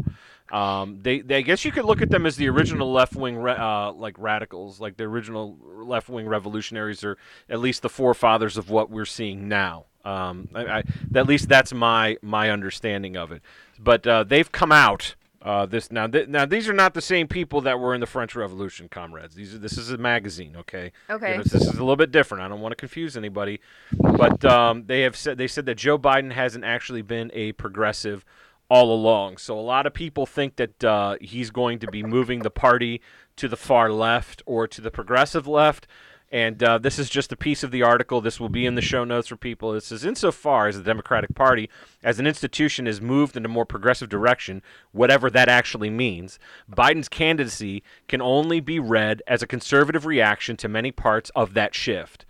Um, they, they, I guess you could look at them as the original left wing, uh, like radicals, like the original left wing revolutionaries, or at least the forefathers of what we're seeing now. Um, I, I, at least that's my my understanding of it. But uh, they've come out. Uh, this now, th- now these are not the same people that were in the French Revolution, comrades. These are, this is a magazine, okay? You Okay. know, this is a little bit different. I don't want to confuse anybody, but um, they have said they said that Joe Biden hasn't actually been a progressive all along. So a lot of people think that uh, he's going to be moving the party to the far left or to the progressive left. And uh, this is just a piece of the article. This will be in the show notes for people. It says, insofar as the Democratic Party as an institution has moved in a more progressive direction, whatever that actually means, Biden's candidacy can only be read as a conservative reaction to many parts of that shift.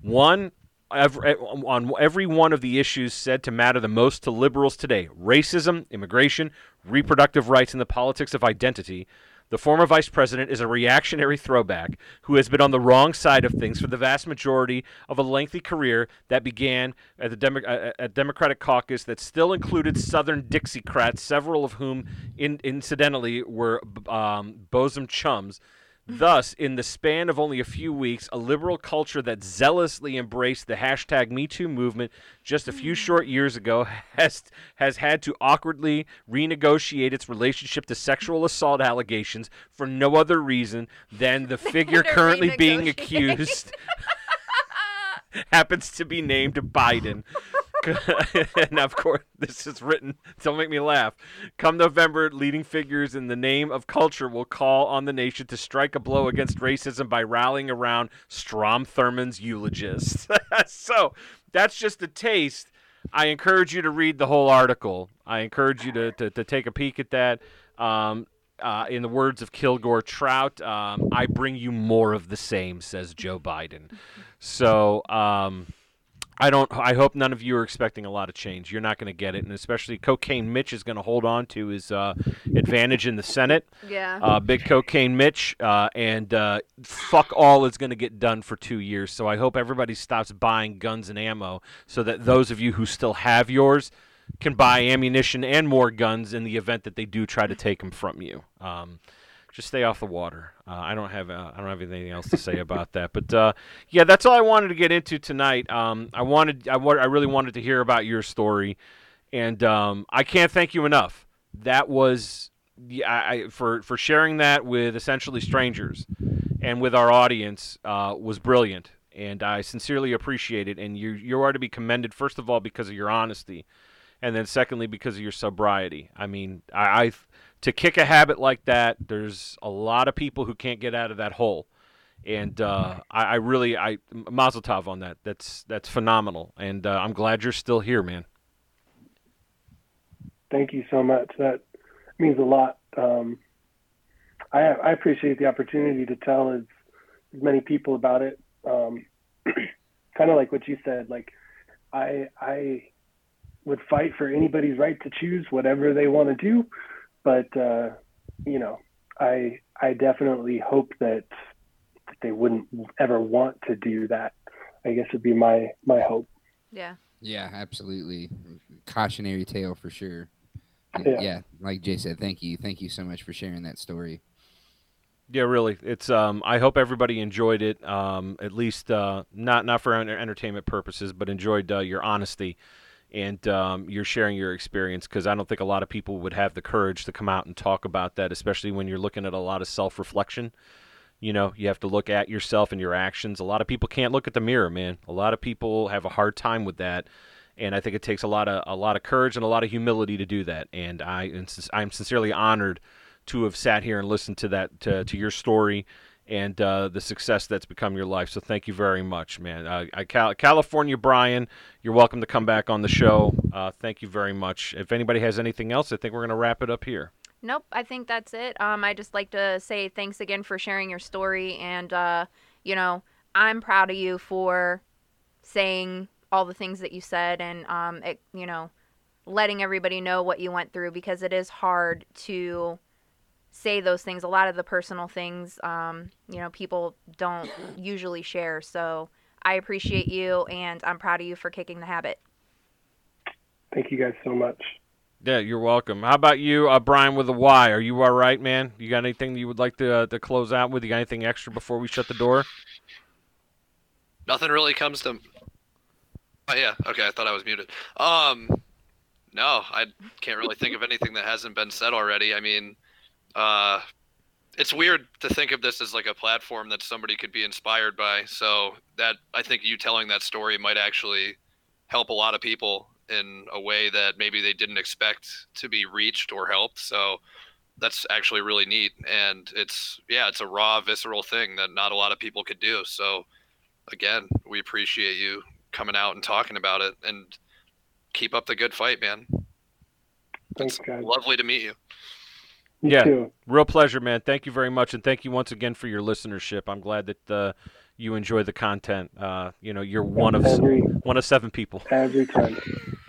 One, every, on every one of the issues said to matter the most to liberals today racism, immigration, reproductive rights, and the politics of identity. The former vice president is a reactionary throwback who has been on the wrong side of things for the vast majority of a lengthy career that began at the Demo- uh, at Democratic caucus that still included Southern Dixiecrats, several of whom, in- incidentally, were um, bosom chums. Thus, in the span of only a few weeks, a liberal culture that zealously embraced the hashtag MeToo movement just a few short years ago has has had to awkwardly renegotiate its relationship to sexual assault allegations for no other reason than the figure currently being accused happens to be named Biden. and of course, this is written. Don't make me laugh. Come November, leading figures in the name of culture will call on the nation to strike a blow against racism by rallying around Strom Thurmond's eulogist. so that's just a taste. I encourage you to read the whole article. I encourage you to, to, to take a peek at that. Um, uh, in the words of Kilgore Trout, um, I bring you more of the same, says Joe Biden. So um, I don't. I hope none of you are expecting a lot of change. You're not going to get it, and especially Cocaine Mitch is going to hold on to his uh, advantage in the Senate. Yeah. Uh, big Cocaine Mitch, uh, and uh, fuck all is going to get done for two years. So I hope everybody stops buying guns and ammo, so that those of you who still have yours can buy ammunition and more guns in the event that they do try to take them from you. Um, just stay off the water. Uh, I don't have uh, I don't have anything else to say about that. But uh, yeah, that's all I wanted to get into tonight. Um, I wanted I, I really wanted to hear about your story, and um, I can't thank you enough. That was yeah, I, for for sharing that with essentially strangers and with our audience uh, was brilliant, and I sincerely appreciate it. And you you are to be commended first of all because of your honesty, and then secondly because of your sobriety. I mean, I, I to kick a habit like that, there's a lot of people who can't get out of that hole, And uh, I, I really, I Mazel Tov on that. That's that's phenomenal, and uh, I'm glad you're still here, man. Thank you so much. That means a lot. Um, I, I appreciate the opportunity to tell as, as many people about it. Um, kind of like what you said. Like I I would fight for anybody's right to choose whatever they want to do, but uh, you know I I definitely hope that that they wouldn't ever want to do that. I guess would be my my hope. Yeah. Yeah, absolutely. Cautionary tale for sure. Yeah. yeah, like Jay said, thank you. Thank you so much for sharing that story. Yeah, really. It's um I hope everybody enjoyed it. Um at least uh not not for entertainment purposes, but enjoyed uh, your honesty and um you're sharing your experience cuz I don't think a lot of people would have the courage to come out and talk about that, especially when you're looking at a lot of self-reflection. You know, you have to look at yourself and your actions. A lot of people can't look at the mirror, man. A lot of people have a hard time with that. And I think it takes a lot of a lot of courage and a lot of humility to do that. And I I'm sincerely honored to have sat here and listened to that to, to your story and uh, the success that's become your life. So thank you very much, man. Uh, I, Cal- California Brian, you're welcome to come back on the show. Uh, thank you very much. If anybody has anything else, I think we're going to wrap it up here. Nope, I think that's it. Um, I just like to say thanks again for sharing your story, and uh, you know, I'm proud of you for saying all the things that you said, and um, it, you know, letting everybody know what you went through because it is hard to say those things. A lot of the personal things, um, you know, people don't usually share. So I appreciate you, and I'm proud of you for kicking the habit. Thank you guys so much. Yeah, you're welcome. How about you, uh, Brian with a Y? Are you all right, man? You got anything you would like to uh, to close out with? You got anything extra before we shut the door? Nothing really comes to. Oh yeah, okay. I thought I was muted. Um, no, I can't really think of anything that hasn't been said already. I mean, uh, it's weird to think of this as like a platform that somebody could be inspired by. So that I think you telling that story might actually help a lot of people in a way that maybe they didn't expect to be reached or helped. So that's actually really neat. And it's yeah, it's a raw, visceral thing that not a lot of people could do. So again, we appreciate you coming out and talking about it and keep up the good fight, man. Thanks, It's guys. lovely to meet you. You Yeah. too. Real pleasure, man. Thank you very much, and thank you once again for your listenership. I'm glad that uh, you enjoy the content. Uh, you know, you're one of every one of seven people. every time.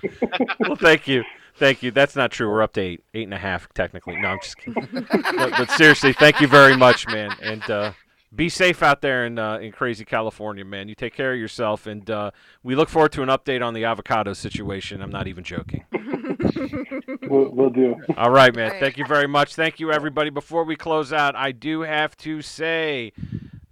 well, thank you, thank you. That's not true. We're up to eight, eight and a half technically. No, I'm just kidding. but, but seriously, thank you very much, man. And uh, be safe out there in uh, in crazy California, man. You take care of yourself, and uh, we look forward to an update on the avocado situation. I'm not even joking. We'll, we'll do. All right, man. All right. Thank you very much. Thank you, everybody. Before we close out, I do have to say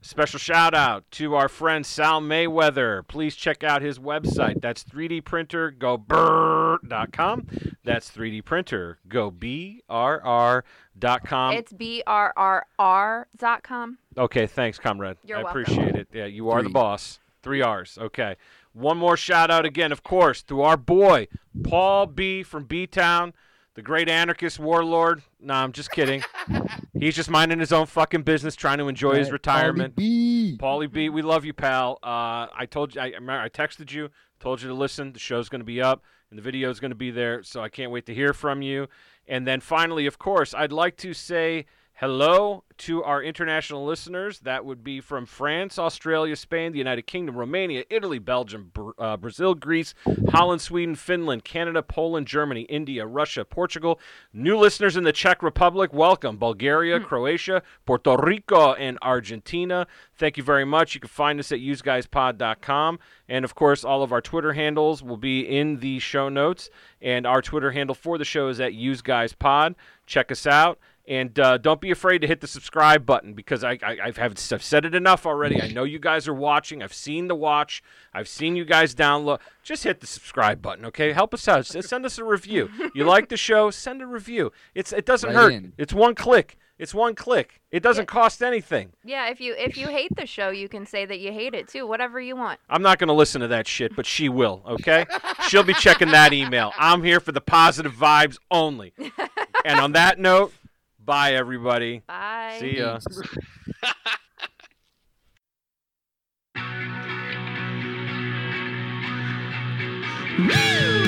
special shout out to our friend Sal Mayweather. Please check out his website. That's 3D printer go brrr.com. That's 3D printer go B R R.com. it's b r r r dot com. Okay, thanks, comrade. You're I welcome. appreciate it. Yeah, you are the boss. Three R's. Okay. One more shout out again, of course, to our boy, Paul B from B Town, the great anarchist warlord. Nah, I'm just kidding. He's just minding his own fucking business, trying to enjoy his retirement. Paulie B. Paulie B, we love you, pal. Uh, I told you, I, I I texted you, told you to listen. The show's going to be up, and the video is going to be there, so I can't wait to hear from you. And then finally, of course, I'd like to say hello to our international listeners. That would be from France, Australia, Spain, the United Kingdom, Romania, Italy, Belgium, Br- uh, Brazil, Greece, Holland, Sweden, Finland, Canada, Poland, Germany, India, Russia, Portugal. New listeners in the Czech Republic, welcome. Bulgaria, Croatia, Puerto Rico, and Argentina. Thank you very much. You can find us at useguyspod.com. And of course, all of our Twitter handles will be in the show notes. And our Twitter handle for the show is at useguyspod. Check us out. And uh, don't be afraid to hit the subscribe button because I, I, I've, have, I've said it enough already. I know you guys are watching. I've seen the watch. I've seen you guys download. Just hit the subscribe button, okay? Help us out. Send us a review. You like the show? Send a review. It's It doesn't Right hurt. in. It's one click. It's one click. It doesn't cost anything. Yeah, if you if you hate the show, you can say that you hate it too. Whatever you want. I'm not going to listen to that shit, but she will, okay? She'll be checking that email. I'm here for the positive vibes only. And on that note, Bye, everybody. Bye. See ya. Woo!